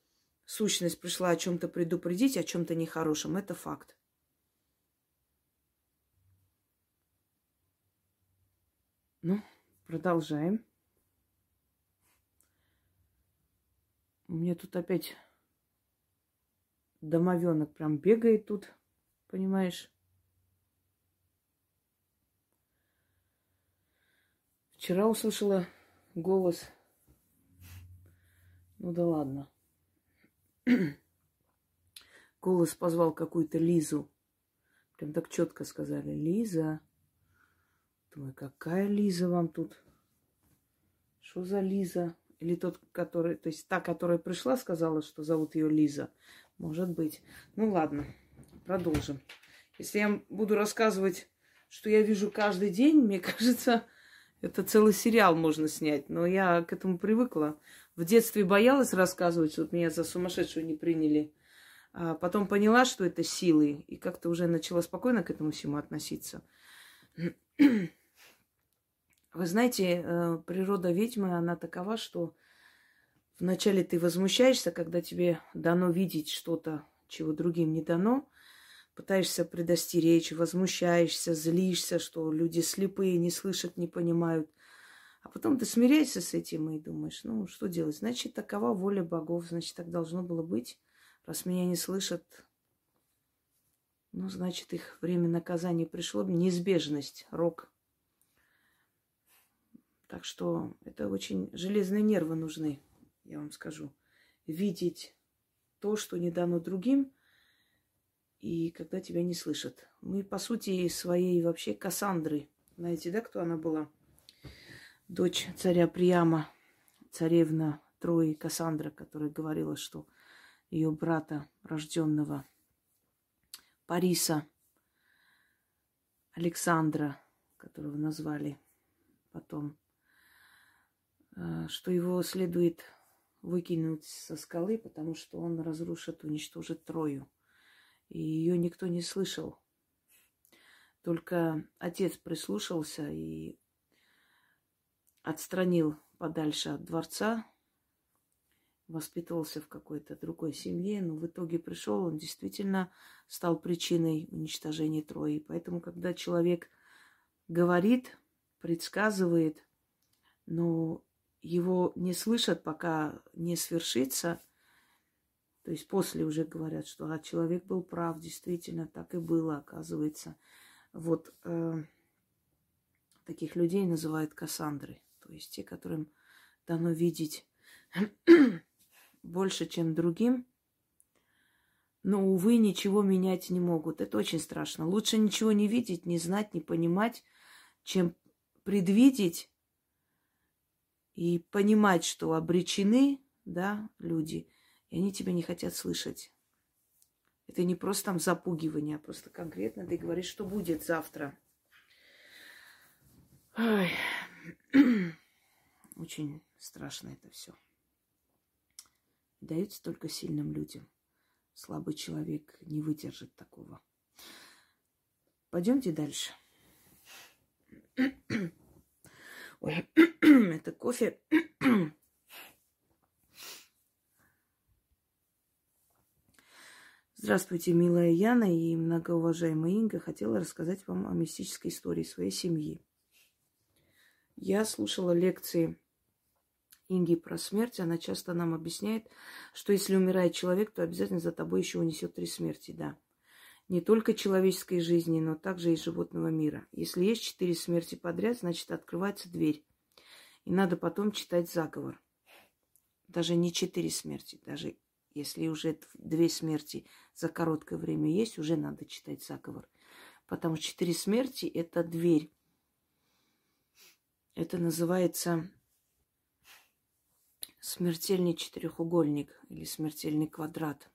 сущность пришла о чем-то предупредить, о чем-то нехорошем, это факт. Ну, продолжаем. У меня тут опять домовенок прям бегает тут, понимаешь? Вчера услышала голос. Ну да ладно. голос позвал какую-то Лизу. Прям так четко сказали. Лиза. Думаю, какая Лиза вам тут? Что за Лиза? Или тот, который, то есть та, которая пришла, сказала, что зовут ее Лиза. Может быть. Ну ладно, продолжим. Если я буду рассказывать, что я вижу каждый день, мне кажется, это целый сериал можно снять, но я к этому привыкла. В детстве боялась рассказывать, что меня за сумасшедшую не приняли. А потом поняла, что это силы, и как-то уже начала спокойно к этому всему относиться. Вы знаете, э, природа ведьмы, она такова, что вначале ты возмущаешься, когда тебе дано видеть что-то, чего другим не дано, пытаешься предостеречь, возмущаешься, злишься, что люди слепые, не слышат, не понимают. А потом ты смиряешься с этим и думаешь, ну, что делать? Значит, такова воля богов, значит, так должно было быть. Раз меня не слышат, ну, значит, их время наказания пришло. Неизбежность, рок. Так что это очень железные нервы нужны, я вам скажу. Видеть то, что не дано другим – и когда тебя не слышат. Мы, по сути, своей вообще Кассандры. Знаете, да, кто она была? Дочь царя Приама, царевна Трои Кассандра, которая говорила, что ее брата, рожденного Париса, Александра, которого назвали потом, э, что его следует выкинуть со скалы, потому что он разрушит, уничтожит Трою. И ее никто не слышал. Только отец прислушался и отстранил подальше от дворца, воспитывался в какой-то другой семье, но в итоге пришел, он действительно стал причиной уничтожения Трои. Поэтому, когда человек говорит, предсказывает, но его не слышат, пока не свершится, то есть после уже говорят, что а, человек был прав, действительно, так и было, оказывается. Вот э, таких людей называют Кассандры, то есть те, которым дано видеть больше, чем другим, но, увы, ничего менять не могут. Это очень страшно. Лучше ничего не видеть, не знать, не понимать, чем предвидеть и понимать, что обречены, да, люди, и они тебя не хотят слышать. Это не просто там запугивание, а просто конкретно ты говоришь, что будет завтра. Ой. Очень страшно это все. Дается только сильным людям. Слабый человек не выдержит такого. Пойдемте дальше. Ой, это кофе. Здравствуйте, милая Яна и многоуважаемая Инга. Хотела рассказать вам о мистической истории своей семьи. Я слушала лекции Инги про смерть. Она часто нам объясняет, что если умирает человек, то обязательно за тобой еще унесет три смерти, да. Не только человеческой жизни, но также и животного мира. Если есть четыре смерти подряд, значит открывается дверь. И надо потом читать заговор. Даже не четыре смерти, даже если уже две смерти за короткое время есть, уже надо читать заговор. Потому что четыре смерти – это дверь. Это называется смертельный четырехугольник или смертельный квадрат.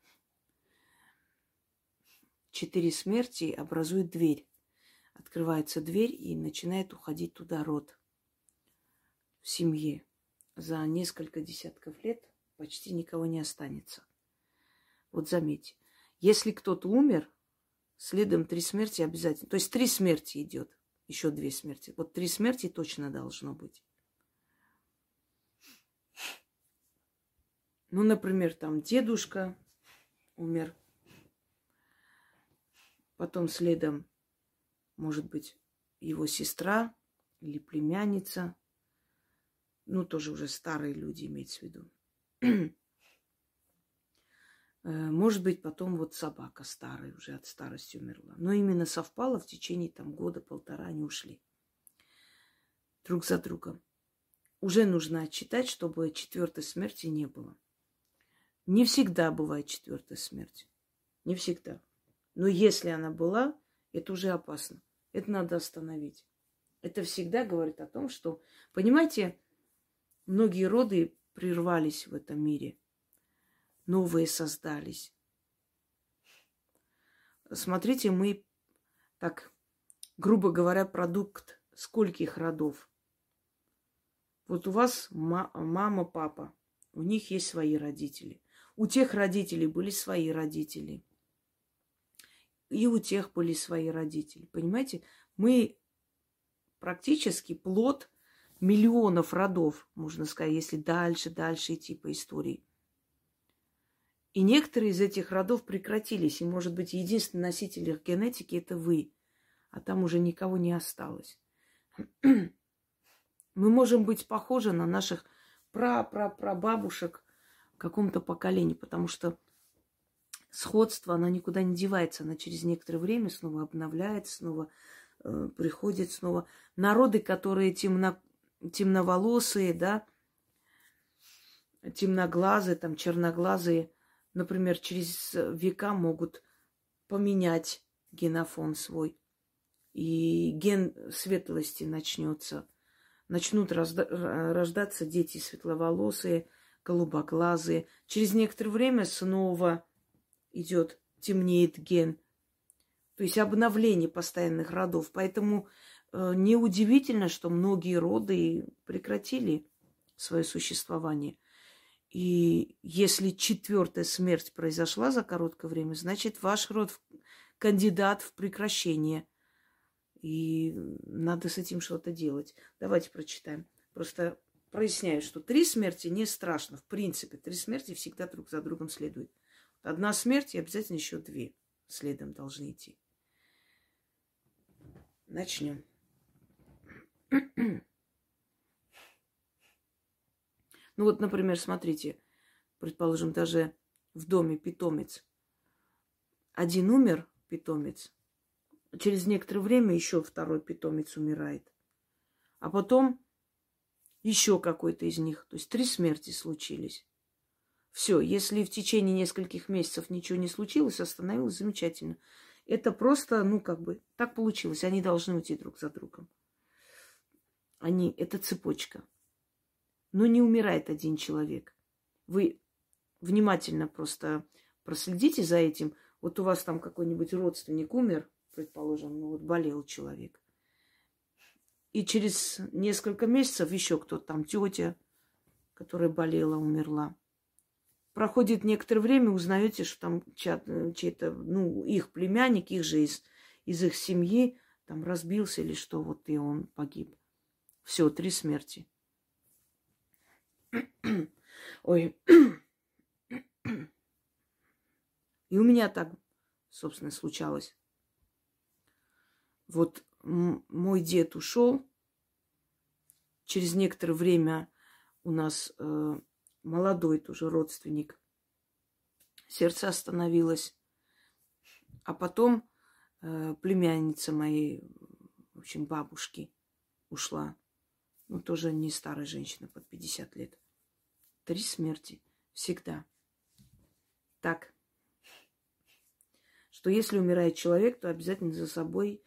Четыре смерти образуют дверь. Открывается дверь и начинает уходить туда род в семье. За несколько десятков лет почти никого не останется. Вот заметьте, если кто-то умер, следом три смерти обязательно. То есть три смерти идет, еще две смерти. Вот три смерти точно должно быть. Ну, например, там дедушка умер. Потом следом, может быть, его сестра или племянница. Ну, тоже уже старые люди, имеется в виду. Э, может быть, потом вот собака старая уже от старости умерла. Но именно совпало в течение там года-полтора они ушли друг за другом. Уже нужно отчитать, чтобы четвертой смерти не было. Не всегда бывает четвертая смерть. Не всегда. Но если она была, это уже опасно. Это надо остановить. Это всегда говорит о том, что, понимаете, многие роды прервались в этом мире – новые создались. Смотрите, мы, так, грубо говоря, продукт скольких родов. Вот у вас мама, папа, у них есть свои родители. У тех родителей были свои родители. И у тех были свои родители. Понимаете, мы практически плод миллионов родов, можно сказать, если дальше, дальше идти по истории. И некоторые из этих родов прекратились. И, может быть, единственный носитель их генетики – это вы. А там уже никого не осталось. Мы можем быть похожи на наших пра-пра-прабабушек в каком-то поколении, потому что сходство, оно никуда не девается. Она через некоторое время снова обновляется, снова э, приходит, снова. Народы, которые темно, темноволосые, да, темноглазые, там, черноглазые – например, через века могут поменять генофон свой. И ген светлости начнется. Начнут рождаться дети светловолосые, голубоглазые. Через некоторое время снова идет, темнеет ген. То есть обновление постоянных родов. Поэтому э, неудивительно, что многие роды прекратили свое существование. И если четвертая смерть произошла за короткое время, значит, ваш род кандидат в прекращение. И надо с этим что-то делать. Давайте прочитаем. Просто проясняю, что три смерти не страшно. В принципе, три смерти всегда друг за другом следуют. Одна смерть и обязательно еще две следом должны идти. Начнем. Ну вот, например, смотрите, предположим, даже в доме питомец. Один умер, питомец, через некоторое время еще второй питомец умирает. А потом еще какой-то из них. То есть три смерти случились. Все, если в течение нескольких месяцев ничего не случилось, остановилось замечательно. Это просто, ну, как бы, так получилось. Они должны уйти друг за другом. Они, это цепочка. Но не умирает один человек. Вы внимательно просто проследите за этим. Вот у вас там какой-нибудь родственник умер, предположим, ну вот болел человек. И через несколько месяцев еще кто-то там, тетя, которая болела, умерла. Проходит некоторое время, узнаете, что там чей-то, ну, их племянник, их же из, из их семьи, там разбился или что, вот и он погиб. Все, три смерти. Ой. И у меня так, собственно, случалось. Вот мой дед ушел. Через некоторое время у нас э, молодой тоже родственник. Сердце остановилось. А потом э, племянница моей, в общем, бабушки ушла. Ну, тоже не старая женщина, под 50 лет. Три смерти. Всегда. Так. Что если умирает человек, то обязательно за собой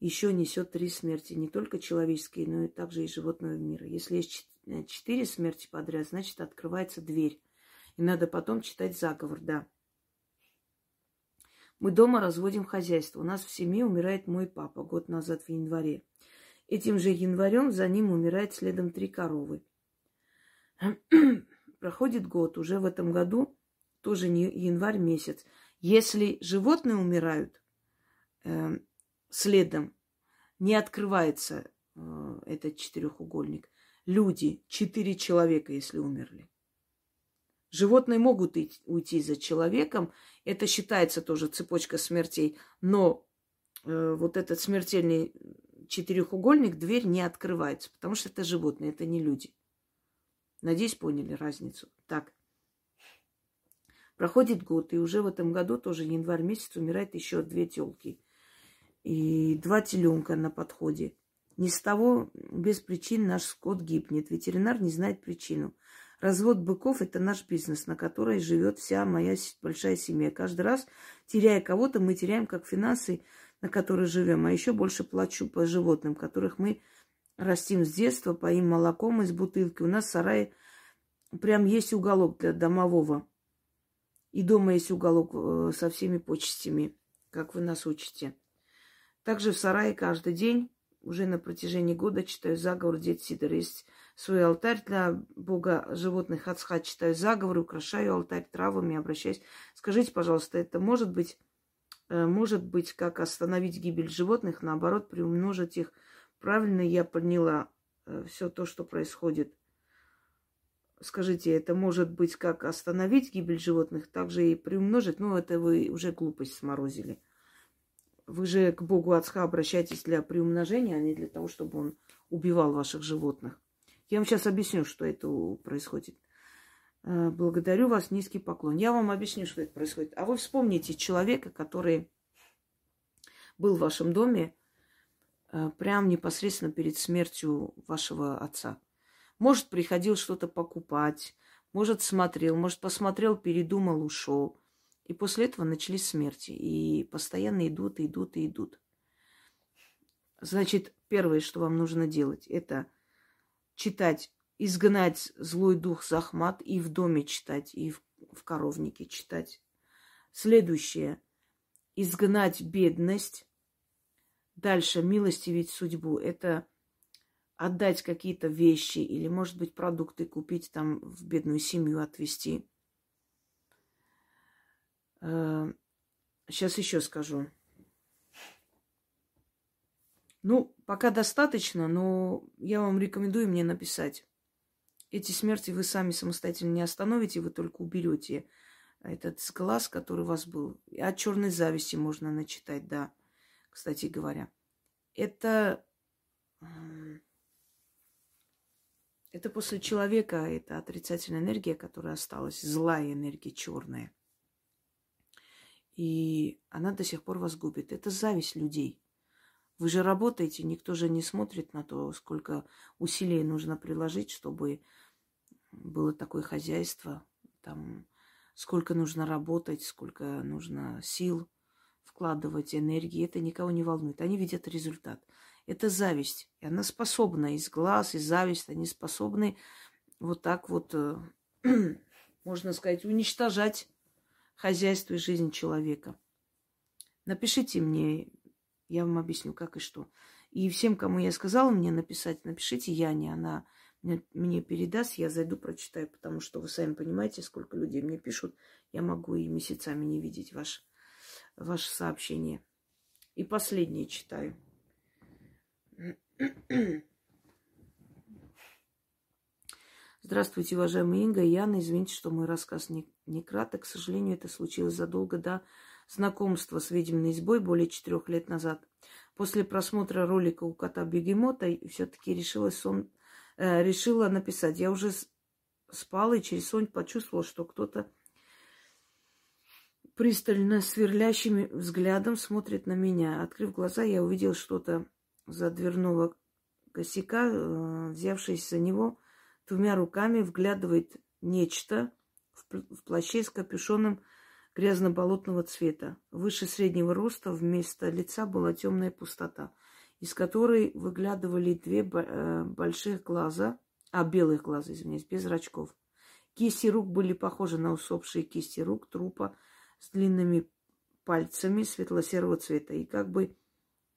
еще несет три смерти. Не только человеческие, но и также и животного мира. Если есть э, четыре смерти подряд, значит, открывается дверь. И надо потом читать заговор, да. Мы дома разводим хозяйство. У нас в семье умирает мой папа год назад в январе. Этим же январем за ним умирает следом три коровы. Проходит год, уже в этом году, тоже не январь месяц. Если животные умирают, э, следом не открывается э, этот четырехугольник. Люди, четыре человека, если умерли. Животные могут уйти за человеком. Это считается тоже цепочка смертей. Но э, вот этот смертельный четырехугольник, дверь не открывается, потому что это животные, это не люди. Надеюсь, поняли разницу. Так. Проходит год, и уже в этом году, тоже январь месяц, умирает еще две телки. И два теленка на подходе. Ни с того без причин наш скот гибнет. Ветеринар не знает причину. Развод быков – это наш бизнес, на который живет вся моя большая семья. Каждый раз, теряя кого-то, мы теряем как финансы, на которые живем, а еще больше плачу по животным, которых мы растим с детства, поим молоком из бутылки. У нас в сарае прям есть уголок для домового. И дома есть уголок э, со всеми почестями, как вы нас учите. Также в сарае каждый день, уже на протяжении года, читаю заговор Дед Сидор. Есть свой алтарь для бога животных Ацха. Читаю заговор, украшаю алтарь травами, обращаюсь. Скажите, пожалуйста, это может быть, э, может быть, как остановить гибель животных, наоборот, приумножить их – Правильно я поняла э, все то, что происходит. Скажите, это может быть как остановить гибель животных, так же и приумножить? Ну, это вы уже глупость сморозили. Вы же к Богу Ацха обращаетесь для приумножения, а не для того, чтобы он убивал ваших животных. Я вам сейчас объясню, что это происходит. Э, благодарю вас, низкий поклон. Я вам объясню, что это происходит. А вы вспомните человека, который был в вашем доме, прям непосредственно перед смертью вашего отца. Может, приходил что-то покупать, может, смотрел, может, посмотрел, передумал, ушел. И после этого начались смерти. И постоянно идут, идут и идут. Значит, первое, что вам нужно делать, это читать, изгнать злой дух Захмат и в доме читать, и в, в коровнике читать. Следующее, изгнать бедность Дальше, милостивить судьбу. Это отдать какие-то вещи или, может быть, продукты купить, там в бедную семью отвезти. Сейчас э, еще скажу. Ну, пока достаточно, но я вам рекомендую мне написать. Эти смерти вы сами самостоятельно не остановите, вы только уберете этот глаз, который у вас был. И от черной зависти можно начитать, да, кстати говоря. Это, это после человека, это отрицательная энергия, которая осталась, злая энергия, черная. И она до сих пор вас губит. Это зависть людей. Вы же работаете, никто же не смотрит на то, сколько усилий нужно приложить, чтобы было такое хозяйство, там, сколько нужно работать, сколько нужно сил вкладывать, энергии. Это никого не волнует. Они видят результат. Это зависть. И она способна из глаз, из зависть, они способны вот так вот, э, можно сказать, уничтожать хозяйство и жизнь человека. Напишите мне, я вам объясню, как и что. И всем, кому я сказала мне написать, напишите Яне, она мне, передаст, я зайду, прочитаю, потому что вы сами понимаете, сколько людей мне пишут. Я могу и месяцами не видеть ваше, ваше сообщение. И последнее читаю. Здравствуйте, уважаемая Инга и Яна. Извините, что мой рассказ не, не краток. К сожалению, это случилось задолго до знакомства с ведьминой избой более четырех лет назад. После просмотра ролика у кота Бегемота все-таки решила сон э, решила написать. Я уже спала и через сон почувствовала, что кто-то пристально сверлящим взглядом смотрит на меня. Открыв глаза, я увидела что-то за дверного косяка, э, взявшись за него двумя руками, вглядывает нечто в плаще с капюшоном грязно-болотного цвета. Выше среднего роста вместо лица была темная пустота – из которой выглядывали две э, больших глаза, а белых глаза, извиняюсь, без зрачков. Кисти рук были похожи на усопшие кисти рук трупа с длинными пальцами светло-серого цвета и как бы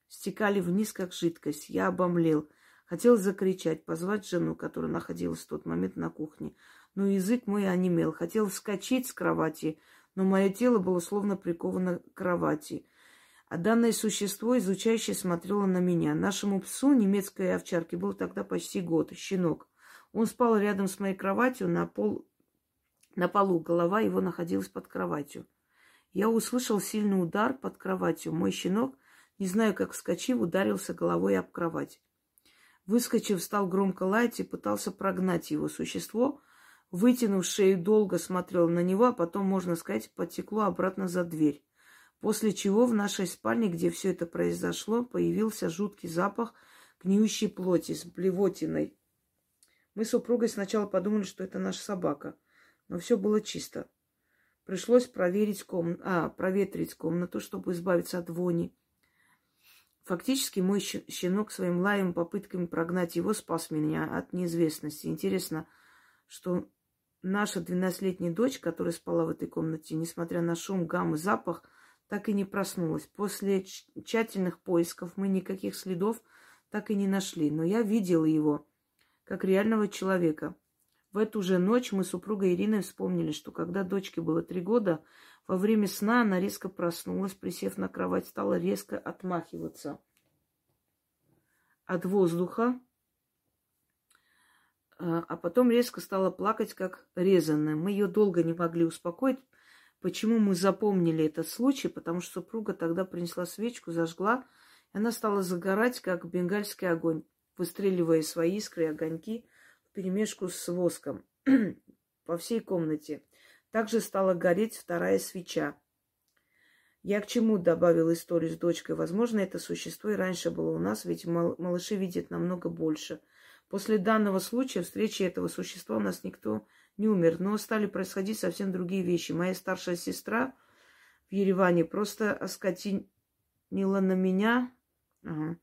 стекали вниз, как жидкость. Я обомлел. Хотел закричать, позвать жену, которая находилась в тот момент на кухне. Но язык мой онемел. Хотел вскочить с кровати, но мое тело было словно приковано к кровати. А данное существо, изучающее, смотрело на меня. Нашему псу, немецкой овчарке, был тогда почти год, щенок. Он спал рядом с моей кроватью на, пол, на полу. Голова его находилась под кроватью. Я услышал сильный удар под кроватью. Мой щенок, не знаю, как вскочив, ударился головой об кровать. Выскочив, стал громко лаять и пытался прогнать его. Существо, вытянув шею, долго смотрел на него, а потом, можно сказать, потекло обратно за дверь. После чего в нашей спальне, где все это произошло, появился жуткий запах гниющей плоти с блевотиной. Мы с супругой сначала подумали, что это наша собака, но все было чисто. Пришлось проверить ком... а, проветрить комнату, чтобы избавиться от вони. Фактически мой щенок своим лаем, попытками прогнать его, спас меня от неизвестности. Интересно, что наша 12-летняя дочь, которая спала в этой комнате, несмотря на шум, гам и запах, так и не проснулась. После тщательных поисков мы никаких следов так и не нашли. Но я видела его, как реального человека. В эту же ночь мы с супругой Ириной вспомнили, что когда дочке было три года, во время сна она резко проснулась, присев на кровать, стала резко отмахиваться от воздуха, а, а потом резко стала плакать, как резаная. Мы ее долго не могли успокоить, Почему мы запомнили этот случай? Потому что супруга тогда принесла свечку, зажгла, и она стала загорать, как бенгальский огонь, выстреливая свои искры и огоньки перемешку с воском по всей комнате. Также стала гореть вторая свеча. Я к чему добавил историю с дочкой? Возможно, это существо и раньше было у нас, ведь малыши видят намного больше. После данного случая, встречи этого существа у нас никто не умер, но стали происходить совсем другие вещи. Моя старшая сестра в Ереване просто оскотинила на меня, ага,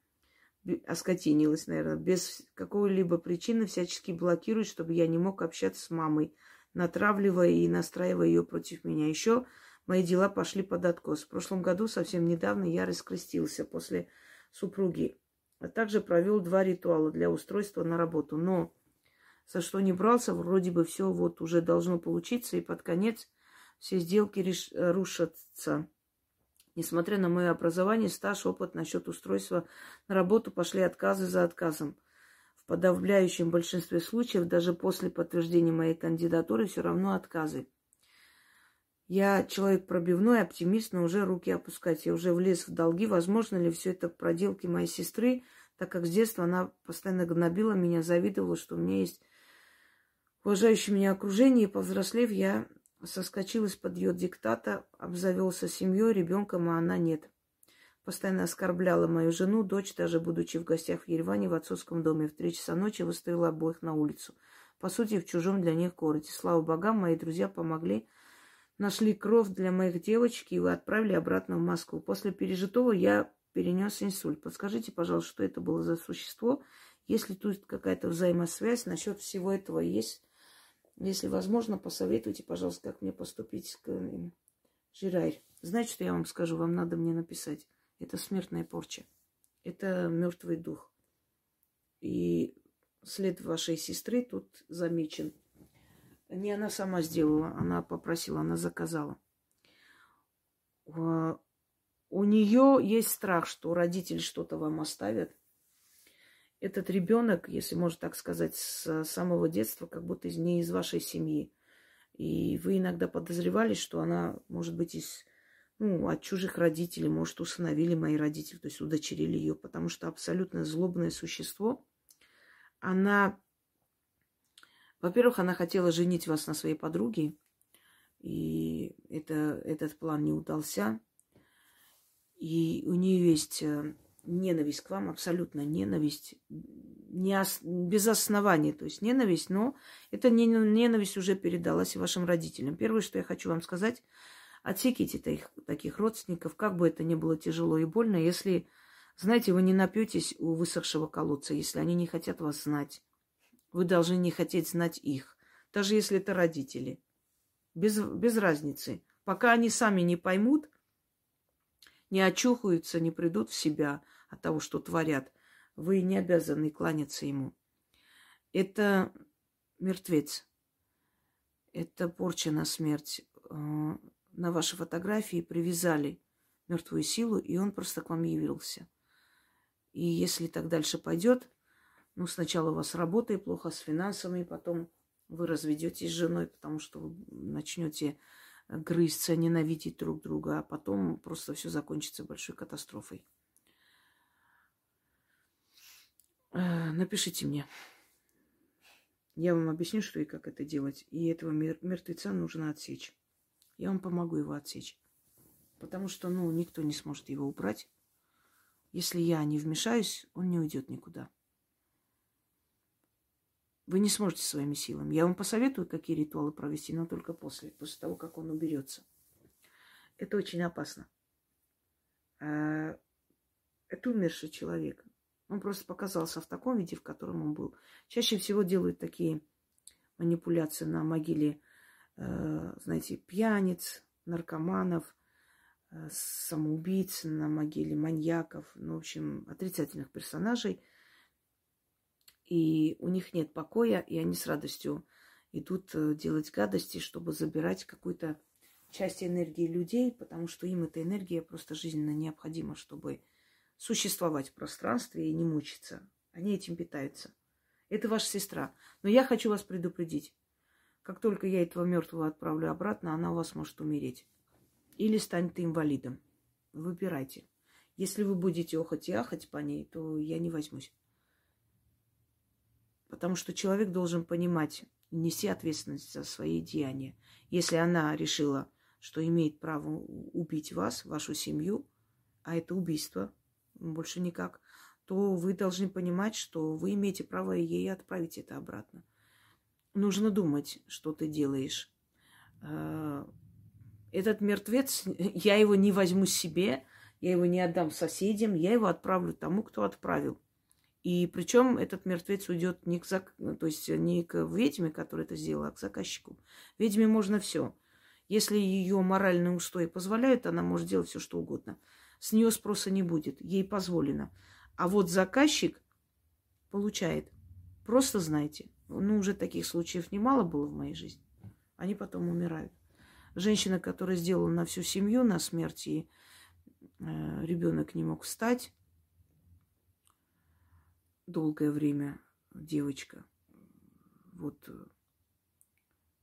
оскотинилась, наверное, без какой-либо причины всячески блокирует, чтобы я не мог общаться с мамой, натравливая и настраивая ее против меня. Еще мои дела пошли под откос. В прошлом году, совсем недавно, я раскрестился после супруги а также провел два ритуала для устройства на работу. Но за что не брался, вроде бы все вот уже должно получиться, и под конец все сделки реш... рушатся. Несмотря на мое образование, стаж, опыт насчет устройства на работу, пошли отказы за отказом. В подавляющем большинстве случаев, даже после подтверждения моей кандидатуры, все равно отказы. Я человек пробивной, оптимист, но уже руки опускать. Я уже влез в долги. Возможно ли все это проделки моей сестры, так как с детства она постоянно гнобила меня, завидовала, что у меня есть уважающее меня окружение. И повзрослев, я соскочил из-под ее диктата, обзавелся семьей, ребенком, а она нет. Постоянно оскорбляла мою жену, дочь, даже будучи в гостях в Ереване в отцовском доме. В три часа ночи выставила обоих на улицу. По сути, в чужом для них городе. Слава богам, мои друзья помогли нашли кровь для моих девочек и вы отправили обратно в Москву. После пережитого я перенес инсульт. Подскажите, пожалуйста, что это было за существо? Если тут какая-то взаимосвязь насчет всего этого есть, если возможно, посоветуйте, пожалуйста, как мне поступить с Жирайр. Знаете, что я вам скажу? Вам надо мне написать. Это смертная порча. Это мертвый дух. И след вашей сестры тут замечен. Не она сама сделала, она попросила, она заказала. У нее есть страх, что родители что-то вам оставят. Этот ребенок, если можно так сказать, с самого детства, как будто не из вашей семьи. И вы иногда подозревали, что она, может быть, из, ну, от чужих родителей, может, усыновили мои родители, то есть удочерили ее, потому что абсолютно злобное существо, она во-первых, она хотела женить вас на своей подруге, и это, этот план не удался. И у нее есть э, ненависть к вам, абсолютно ненависть, не ос, без основания, то есть ненависть, но эта ненависть уже передалась вашим родителям. Первое, что я хочу вам сказать, отсеките таких, таких родственников, как бы это ни было тяжело и больно, если, знаете, вы не напьетесь у высохшего колодца, если они не хотят вас знать. Вы должны не хотеть знать их, даже если это родители. Без, без разницы. Пока они сами не поймут, не очухаются, не придут в себя от того, что творят, вы не обязаны кланяться ему. Это мертвец. Это порча на смерть. Э, на вашей фотографии привязали мертвую силу, и он просто к вам явился. И если так дальше пойдет, ну, сначала у вас работа плохо с финансами, потом вы разведетесь с женой, потому что вы начнете грызться, ненавидеть друг друга, а потом просто все закончится большой катастрофой. Э, напишите мне. Я вам объясню, что и как это делать. И этого мертвеца нужно отсечь. Я вам помогу его отсечь. Потому что, ну, никто не сможет его убрать. Если я не вмешаюсь, он не уйдет никуда. Вы не сможете своими силами. Я вам посоветую, какие ритуалы провести, но только после, после того, как он уберется. Это очень опасно. А, это умерший человек. Он просто показался в таком виде, в котором он был. Чаще всего делают такие манипуляции на могиле, э, знаете, пьяниц, наркоманов, э, самоубийц, на могиле маньяков, ну, в общем, отрицательных персонажей – и у них нет покоя, и они с радостью идут э, делать гадости, чтобы забирать какую-то часть энергии людей, потому что им эта энергия просто жизненно необходима, чтобы существовать в пространстве и не мучиться. Они этим питаются. Это ваша сестра. Но я хочу вас предупредить. Как только я этого мертвого отправлю обратно, она у вас может умереть. Или станет инвалидом. Выбирайте. Если вы будете охать и ахать по ней, то я не возьмусь. Потому что человек должен понимать нести ответственность за свои деяния. Если она решила, что имеет право убить вас, вашу семью, а это убийство, больше никак, то вы должны понимать, что вы имеете право ей отправить это обратно. Нужно думать, что ты делаешь. А, этот мертвец, я его не возьму себе, я его не отдам соседям, я его отправлю тому, кто отправил. И причем этот мертвец уйдет не к, зак... То есть не к ведьме, которая это сделала, а к заказчику. Ведьме можно все. Если ее моральные устои позволяют, она может делать все, что угодно. С нее спроса не будет, ей позволено. А вот заказчик получает. Просто знайте. Ну, уже таких случаев немало было в моей жизни. Они потом умирают. Женщина, которая сделала на всю семью на смерть, и э, ребенок не мог встать долгое время, девочка. Вот э,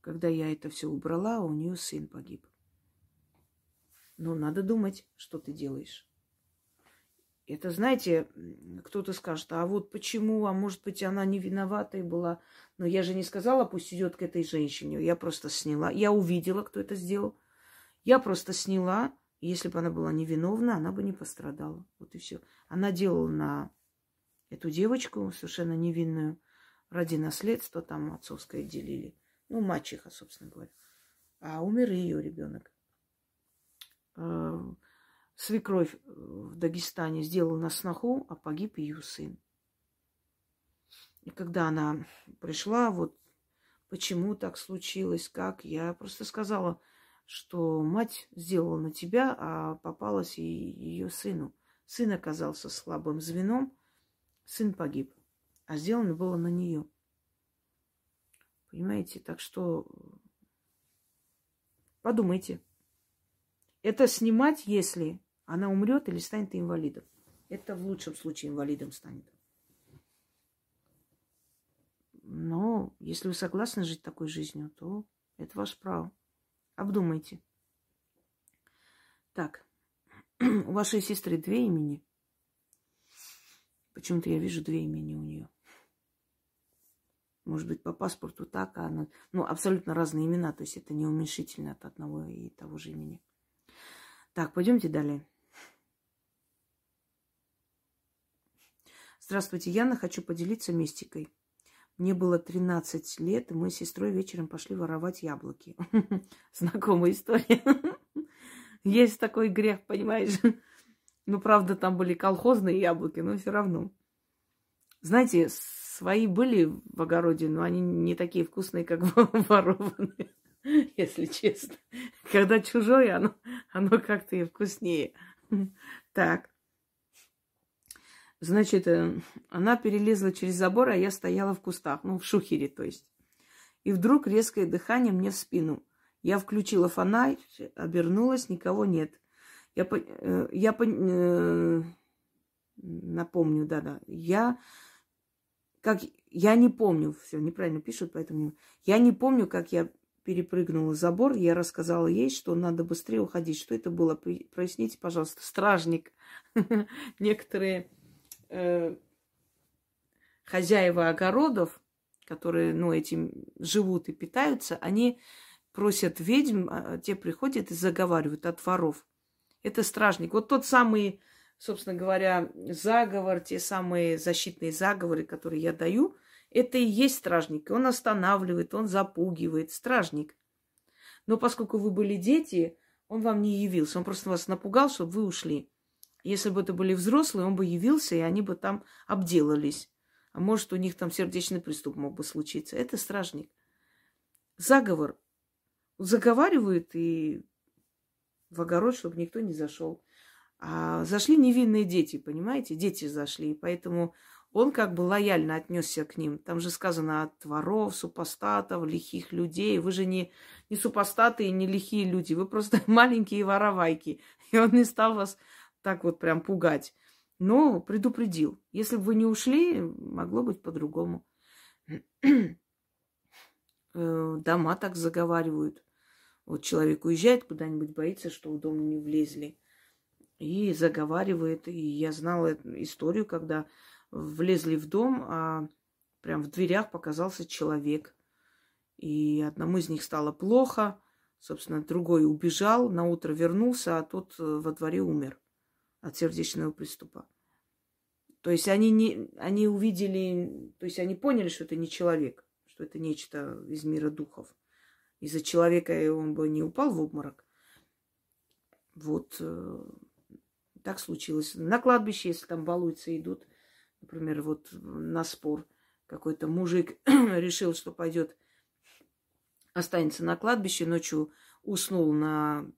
когда я это все убрала, у нее сын погиб. Но надо думать, что ты делаешь. Это, знаете, кто-то скажет, а вот почему, а может быть, она не виновата и была. Но я же не сказала, пусть идет к этой женщине. Я просто сняла. Я увидела, кто это сделал. Я просто сняла. Если бы она была невиновна, она бы не пострадала. Вот и все. Она делала на эту девочку, совершенно невинную, ради наследства, там отцовское делили. Ну, мачеха, собственно говоря. А умер ее ребенок. Э, свекровь э, в Дагестане сделала на сноху, а погиб ее сын. И когда она пришла, вот почему так случилось, как, я просто сказала, что мать сделала на тебя, а попалась и ее сыну. Сын оказался слабым звеном, сын погиб, а сделано было на нее. Понимаете, так что подумайте. Это снимать, если она умрет или станет инвалидом. Это в лучшем случае инвалидом станет. Но если вы согласны жить такой жизнью, то это ваше право. Обдумайте. Так, у вашей сестры две имени. Почему-то я вижу две имени у нее. Может быть, по паспорту так, а она... Ну, абсолютно разные имена, то есть это не уменьшительно от одного и того же имени. Так, пойдемте далее. Здравствуйте, Яна, хочу поделиться мистикой. Мне было 13 лет, и мы с сестрой вечером пошли воровать яблоки. Знакомая история. Есть такой грех, понимаешь? Ну, правда, там были колхозные яблоки, но все равно. Знаете, свои были в огороде, но они не такие вкусные, как ворованные. если честно. Когда чужое, оно, оно как-то и вкуснее. Так. Значит, э, она перелезла через забор, а я стояла в кустах, ну, в шухере, то есть. И вдруг резкое дыхание мне в спину. Я включила фонарь, обернулась, никого нет. Я, э, я э, напомню, да-да, я как я не помню, все неправильно пишут, поэтому я не помню, как я перепрыгнула забор, я рассказала ей, что надо быстрее уходить. Что это было? Проясните, пожалуйста. Стражник. Некоторые э, хозяева огородов, которые, ну, этим живут и питаются, они просят ведьм, а те приходят и заговаривают от воров. Это стражник. Вот тот самый, собственно говоря, заговор, те самые защитные заговоры, которые я даю – это и есть стражник. Он останавливает, он запугивает. Стражник. Но поскольку вы были дети, он вам не явился. Он просто вас напугал, чтобы вы ушли. Если бы это были взрослые, он бы явился, и они бы там обделались. А может, у них там сердечный приступ мог бы случиться. Это стражник. Заговор. Заговаривают и в огород, чтобы никто не зашел. А зашли невинные дети, понимаете? Дети зашли. Поэтому он как бы лояльно отнесся к ним. Там же сказано от воров, супостатов, лихих людей. Вы же не, не супостаты и не лихие люди, вы просто маленькие воровайки. И он не стал вас так вот прям пугать. Но предупредил. Если бы вы не ушли, могло быть по-другому. Э, дома так заговаривают. Вот человек уезжает куда-нибудь, боится, что в дом не влезли. И заговаривает. И я знала историю, когда влезли в дом, а прям в дверях показался человек. И одному из них стало плохо, собственно, другой убежал, на утро вернулся, а тот э, во дворе умер от сердечного приступа. То есть они, не, они увидели, то есть они поняли, что это не человек, что это нечто из мира духов. Из-за человека он бы не упал в обморок. Вот э, так случилось. На кладбище, если там балуются, идут – Например, вот на спор какой-то мужик решил, что пойдет, останется на кладбище, ночью уснул на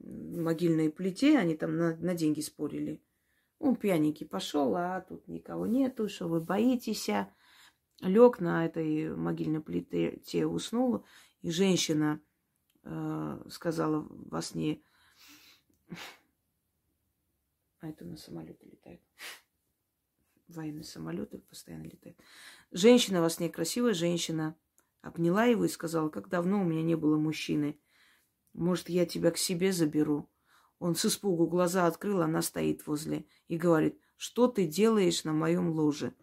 могильной плите, они там на, на деньги спорили. Он пьяненький пошел, а тут никого нету, что вы боитесь. Лег на этой могильной плите, уснул, и женщина э, сказала во сне, а это на самолете летает. Военные самолеты постоянно летают. Женщина во сне, красивая женщина, обняла его и сказала, как давно у меня не было мужчины. Может, я тебя к себе заберу. Он с испугу глаза открыл, она стоит возле и говорит, что ты делаешь на моем ложе?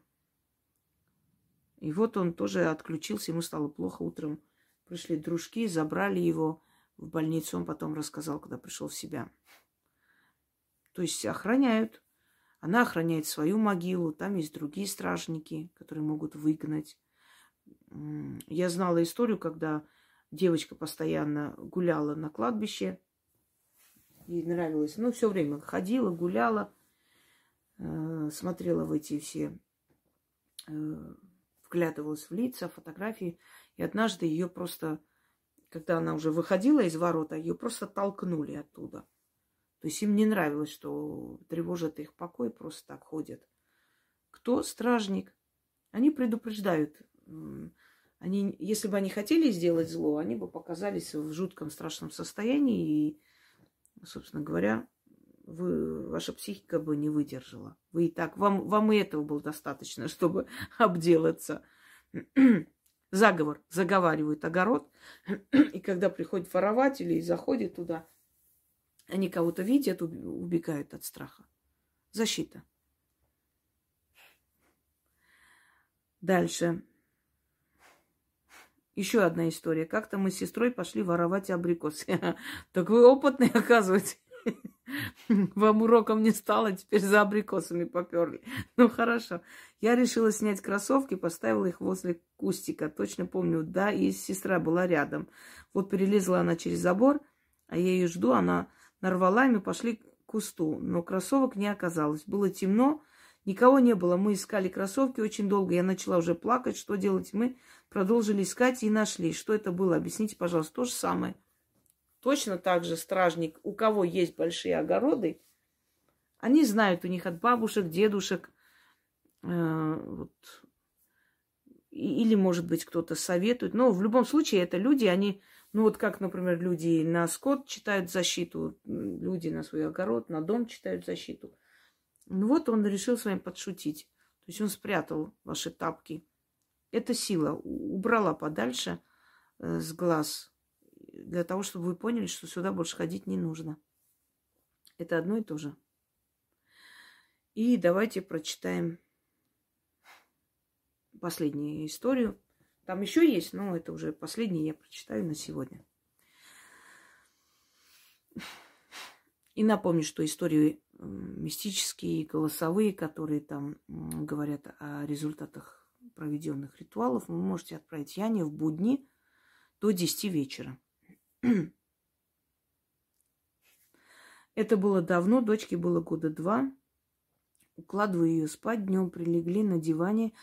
И вот он тоже отключился, ему стало плохо утром. Пришли дружки, забрали его в больницу. Он потом рассказал, когда пришел в себя. То есть охраняют. Она охраняет свою могилу. Там есть другие стражники, которые могут выгнать. Я знала историю, когда девочка постоянно гуляла на кладбище. Ей нравилось. Ну, все время ходила, гуляла, э, смотрела в эти все, э, вглядывалась в лица, фотографии. И однажды ее просто, когда она уже выходила из ворота, ее просто толкнули оттуда. То есть им не нравилось, что тревожат их покой, просто так ходят. Кто? Стражник. Они предупреждают. Они, если бы они хотели сделать зло, они бы показались в жутком страшном состоянии, и, собственно говоря, вы, ваша психика бы не выдержала. Вы и так, вам, вам и этого было достаточно, чтобы обделаться. Заговор, заговаривают огород, и когда приходит ворователь и заходит туда, они кого-то видят, убегают от страха. Защита. Дальше. Еще одна история. Как-то мы с сестрой пошли воровать абрикосы. Так вы опытный, оказывается. Вам уроком не стало, теперь за абрикосами поперли. Ну хорошо. Я решила снять кроссовки, поставила их возле кустика. Точно помню, да, и сестра была рядом. Вот перелезла она через забор, а я ее жду, она нарвала, и мы пошли к кусту. Но кроссовок не оказалось. Было темно, никого не было. Мы искали кроссовки очень долго. Я начала уже плакать. Что делать? Мы продолжили искать и нашли. Что это было? Объясните, пожалуйста. То же самое. Точно так же стражник, у кого есть большие огороды, они знают у них от бабушек, дедушек, э, вот, или, может быть, кто-то советует. Но в любом случае это люди, они ну вот как, например, люди на скот читают защиту, люди на свой огород, на дом читают защиту. Ну вот он решил с вами подшутить. То есть он спрятал ваши тапки. Это сила. Убрала подальше э, с глаз. Для того, чтобы вы поняли, что сюда больше ходить не нужно. Это одно и то же. И давайте прочитаем последнюю историю. Там еще есть, но это уже последнее я прочитаю на сегодня. И напомню, что истории мистические, голосовые, которые там говорят о результатах проведенных ритуалов, вы можете отправить Яне в будни до 10 вечера. Это было давно, дочке было года два. Укладываю ее спать, днем прилегли на диване,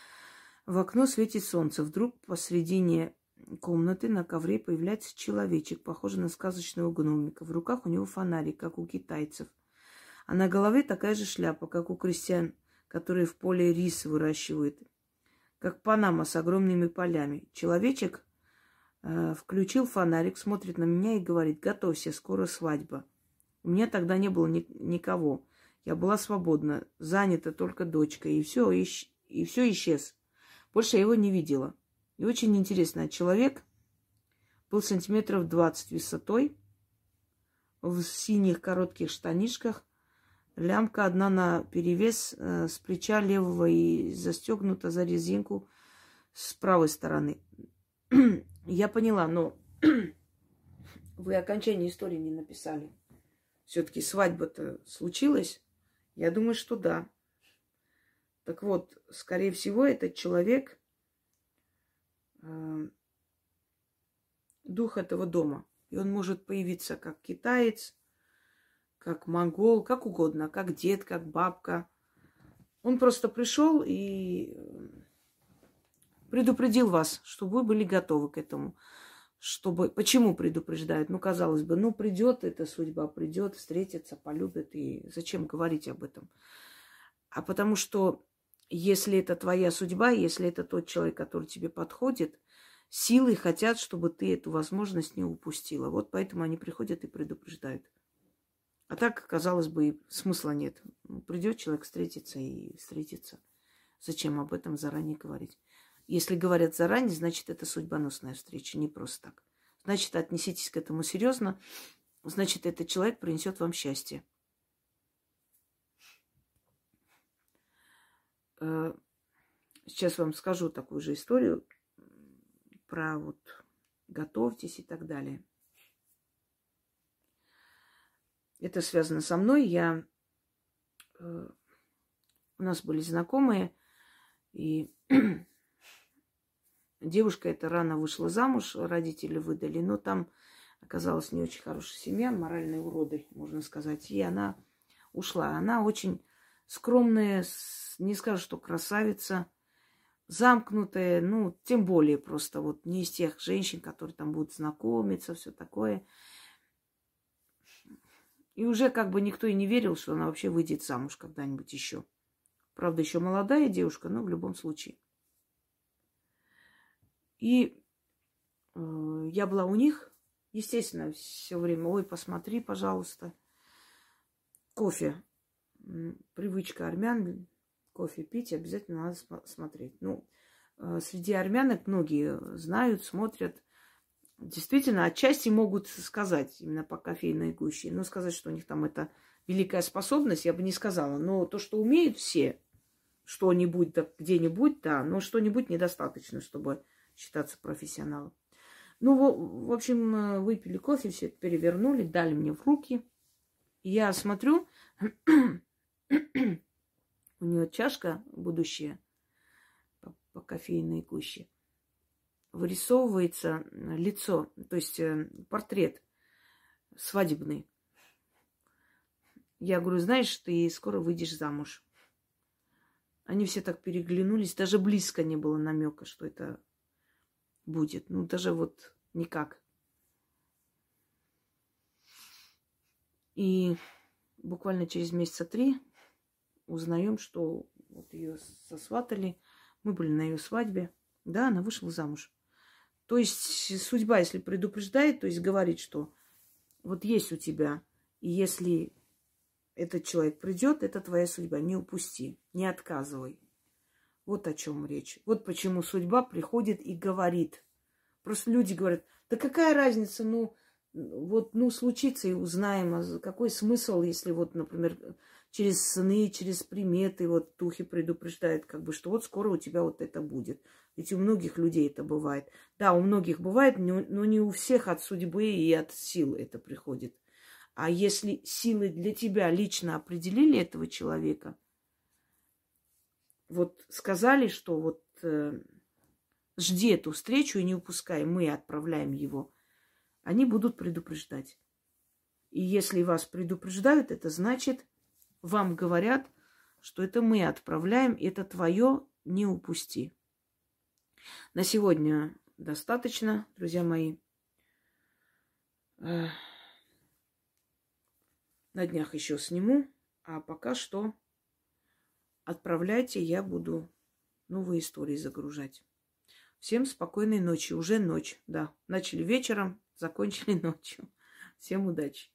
в окно светит солнце. Вдруг посредине комнаты на ковре появляется человечек, похожий на сказочного гномика. В руках у него фонарик, как у китайцев. А на голове такая же шляпа, как у крестьян, которые в поле рис выращивают. Как Панама с огромными полями. Человечек э, включил фонарик, смотрит на меня и говорит, готовься, скоро свадьба. У меня тогда не было ни- никого. Я была свободна, занята только дочкой, и все, и, и все исчез. Больше я его не видела. И очень интересно, человек был сантиметров 20 высотой, в синих коротких штанишках, лямка одна на перевес э, с плеча левого и застегнута за резинку с правой стороны. Я поняла, но вы окончание истории не написали. Все-таки свадьба-то случилась? Я думаю, что да. Так вот, скорее всего, этот человек э, дух этого дома. И он может появиться как китаец, как монгол, как угодно, как дед, как бабка. Он просто пришел и э, предупредил вас, чтобы вы были готовы к этому. Чтобы... Почему предупреждают? Ну, казалось бы, ну, придет эта судьба, придет, встретится, полюбит. И зачем говорить об этом? а потому что если это твоя судьба, если это тот человек, который тебе подходит, силы хотят, чтобы ты эту возможность не упустила. Вот поэтому они приходят и предупреждают. А так, казалось бы, смысла нет. Ну, придет человек встретиться и встретиться. Зачем об этом заранее говорить? Если говорят заранее, значит, это судьбоносная встреча, не просто так. Значит, отнеситесь к этому серьезно. Значит, этот человек принесет вам счастье. Сейчас вам скажу такую же историю про вот готовьтесь и так далее. Это связано со мной. Я э, у нас были знакомые, и девушка эта рано вышла замуж, родители выдали, но там оказалась не очень хорошая семья, моральные уроды, можно сказать, и она ушла. Она очень скромная, не скажу, что красавица, замкнутая, ну, тем более просто вот не из тех женщин, которые там будут знакомиться, все такое. И уже как бы никто и не верил, что она вообще выйдет замуж когда-нибудь еще. Правда, еще молодая девушка, но в любом случае. И э, я была у них, естественно, все время, ой, посмотри, пожалуйста, кофе привычка армян кофе пить обязательно надо смотреть. Ну, э, среди армянок многие знают, смотрят. Действительно, отчасти могут сказать именно по кофейной гуще. Но сказать, что у них там это великая способность, я бы не сказала. Но то, что умеют все, что-нибудь да, где-нибудь, да, но что-нибудь недостаточно, чтобы считаться профессионалом. Ну, в, общем, э, выпили кофе, все это перевернули, дали мне в руки. Я смотрю, У нее чашка будущая по, по кофейной гуще. Вырисовывается лицо, то есть э, портрет свадебный. Я говорю, знаешь, ты скоро выйдешь замуж. Они все так переглянулись, даже близко не было намека, что это будет. Ну, даже вот никак. И буквально через месяца три узнаем, что вот ее сосватали, мы были на ее свадьбе. Да, она вышла замуж. То есть судьба, если предупреждает, то есть говорит, что вот есть у тебя, и если этот человек придет, это твоя судьба. Не упусти, не отказывай. Вот о чем речь. Вот почему судьба приходит и говорит. Просто люди говорят, да какая разница, ну, вот, ну, случится и узнаем. А какой смысл, если вот, например, через сны, через приметы, вот духи предупреждают, как бы, что вот скоро у тебя вот это будет. Ведь у многих людей это бывает. Да, у многих бывает, но не у всех от судьбы и от сил это приходит. А если силы для тебя лично определили этого человека, вот сказали, что вот э, жди эту встречу и не упускай, мы отправляем его, они будут предупреждать. И если вас предупреждают, это значит, вам говорят, что это мы отправляем, это твое, не упусти. На сегодня достаточно, друзья мои. На днях еще сниму, а пока что отправляйте, я буду новые истории загружать. Всем спокойной ночи. Уже ночь, да. Начали вечером, закончили ночью. Всем удачи.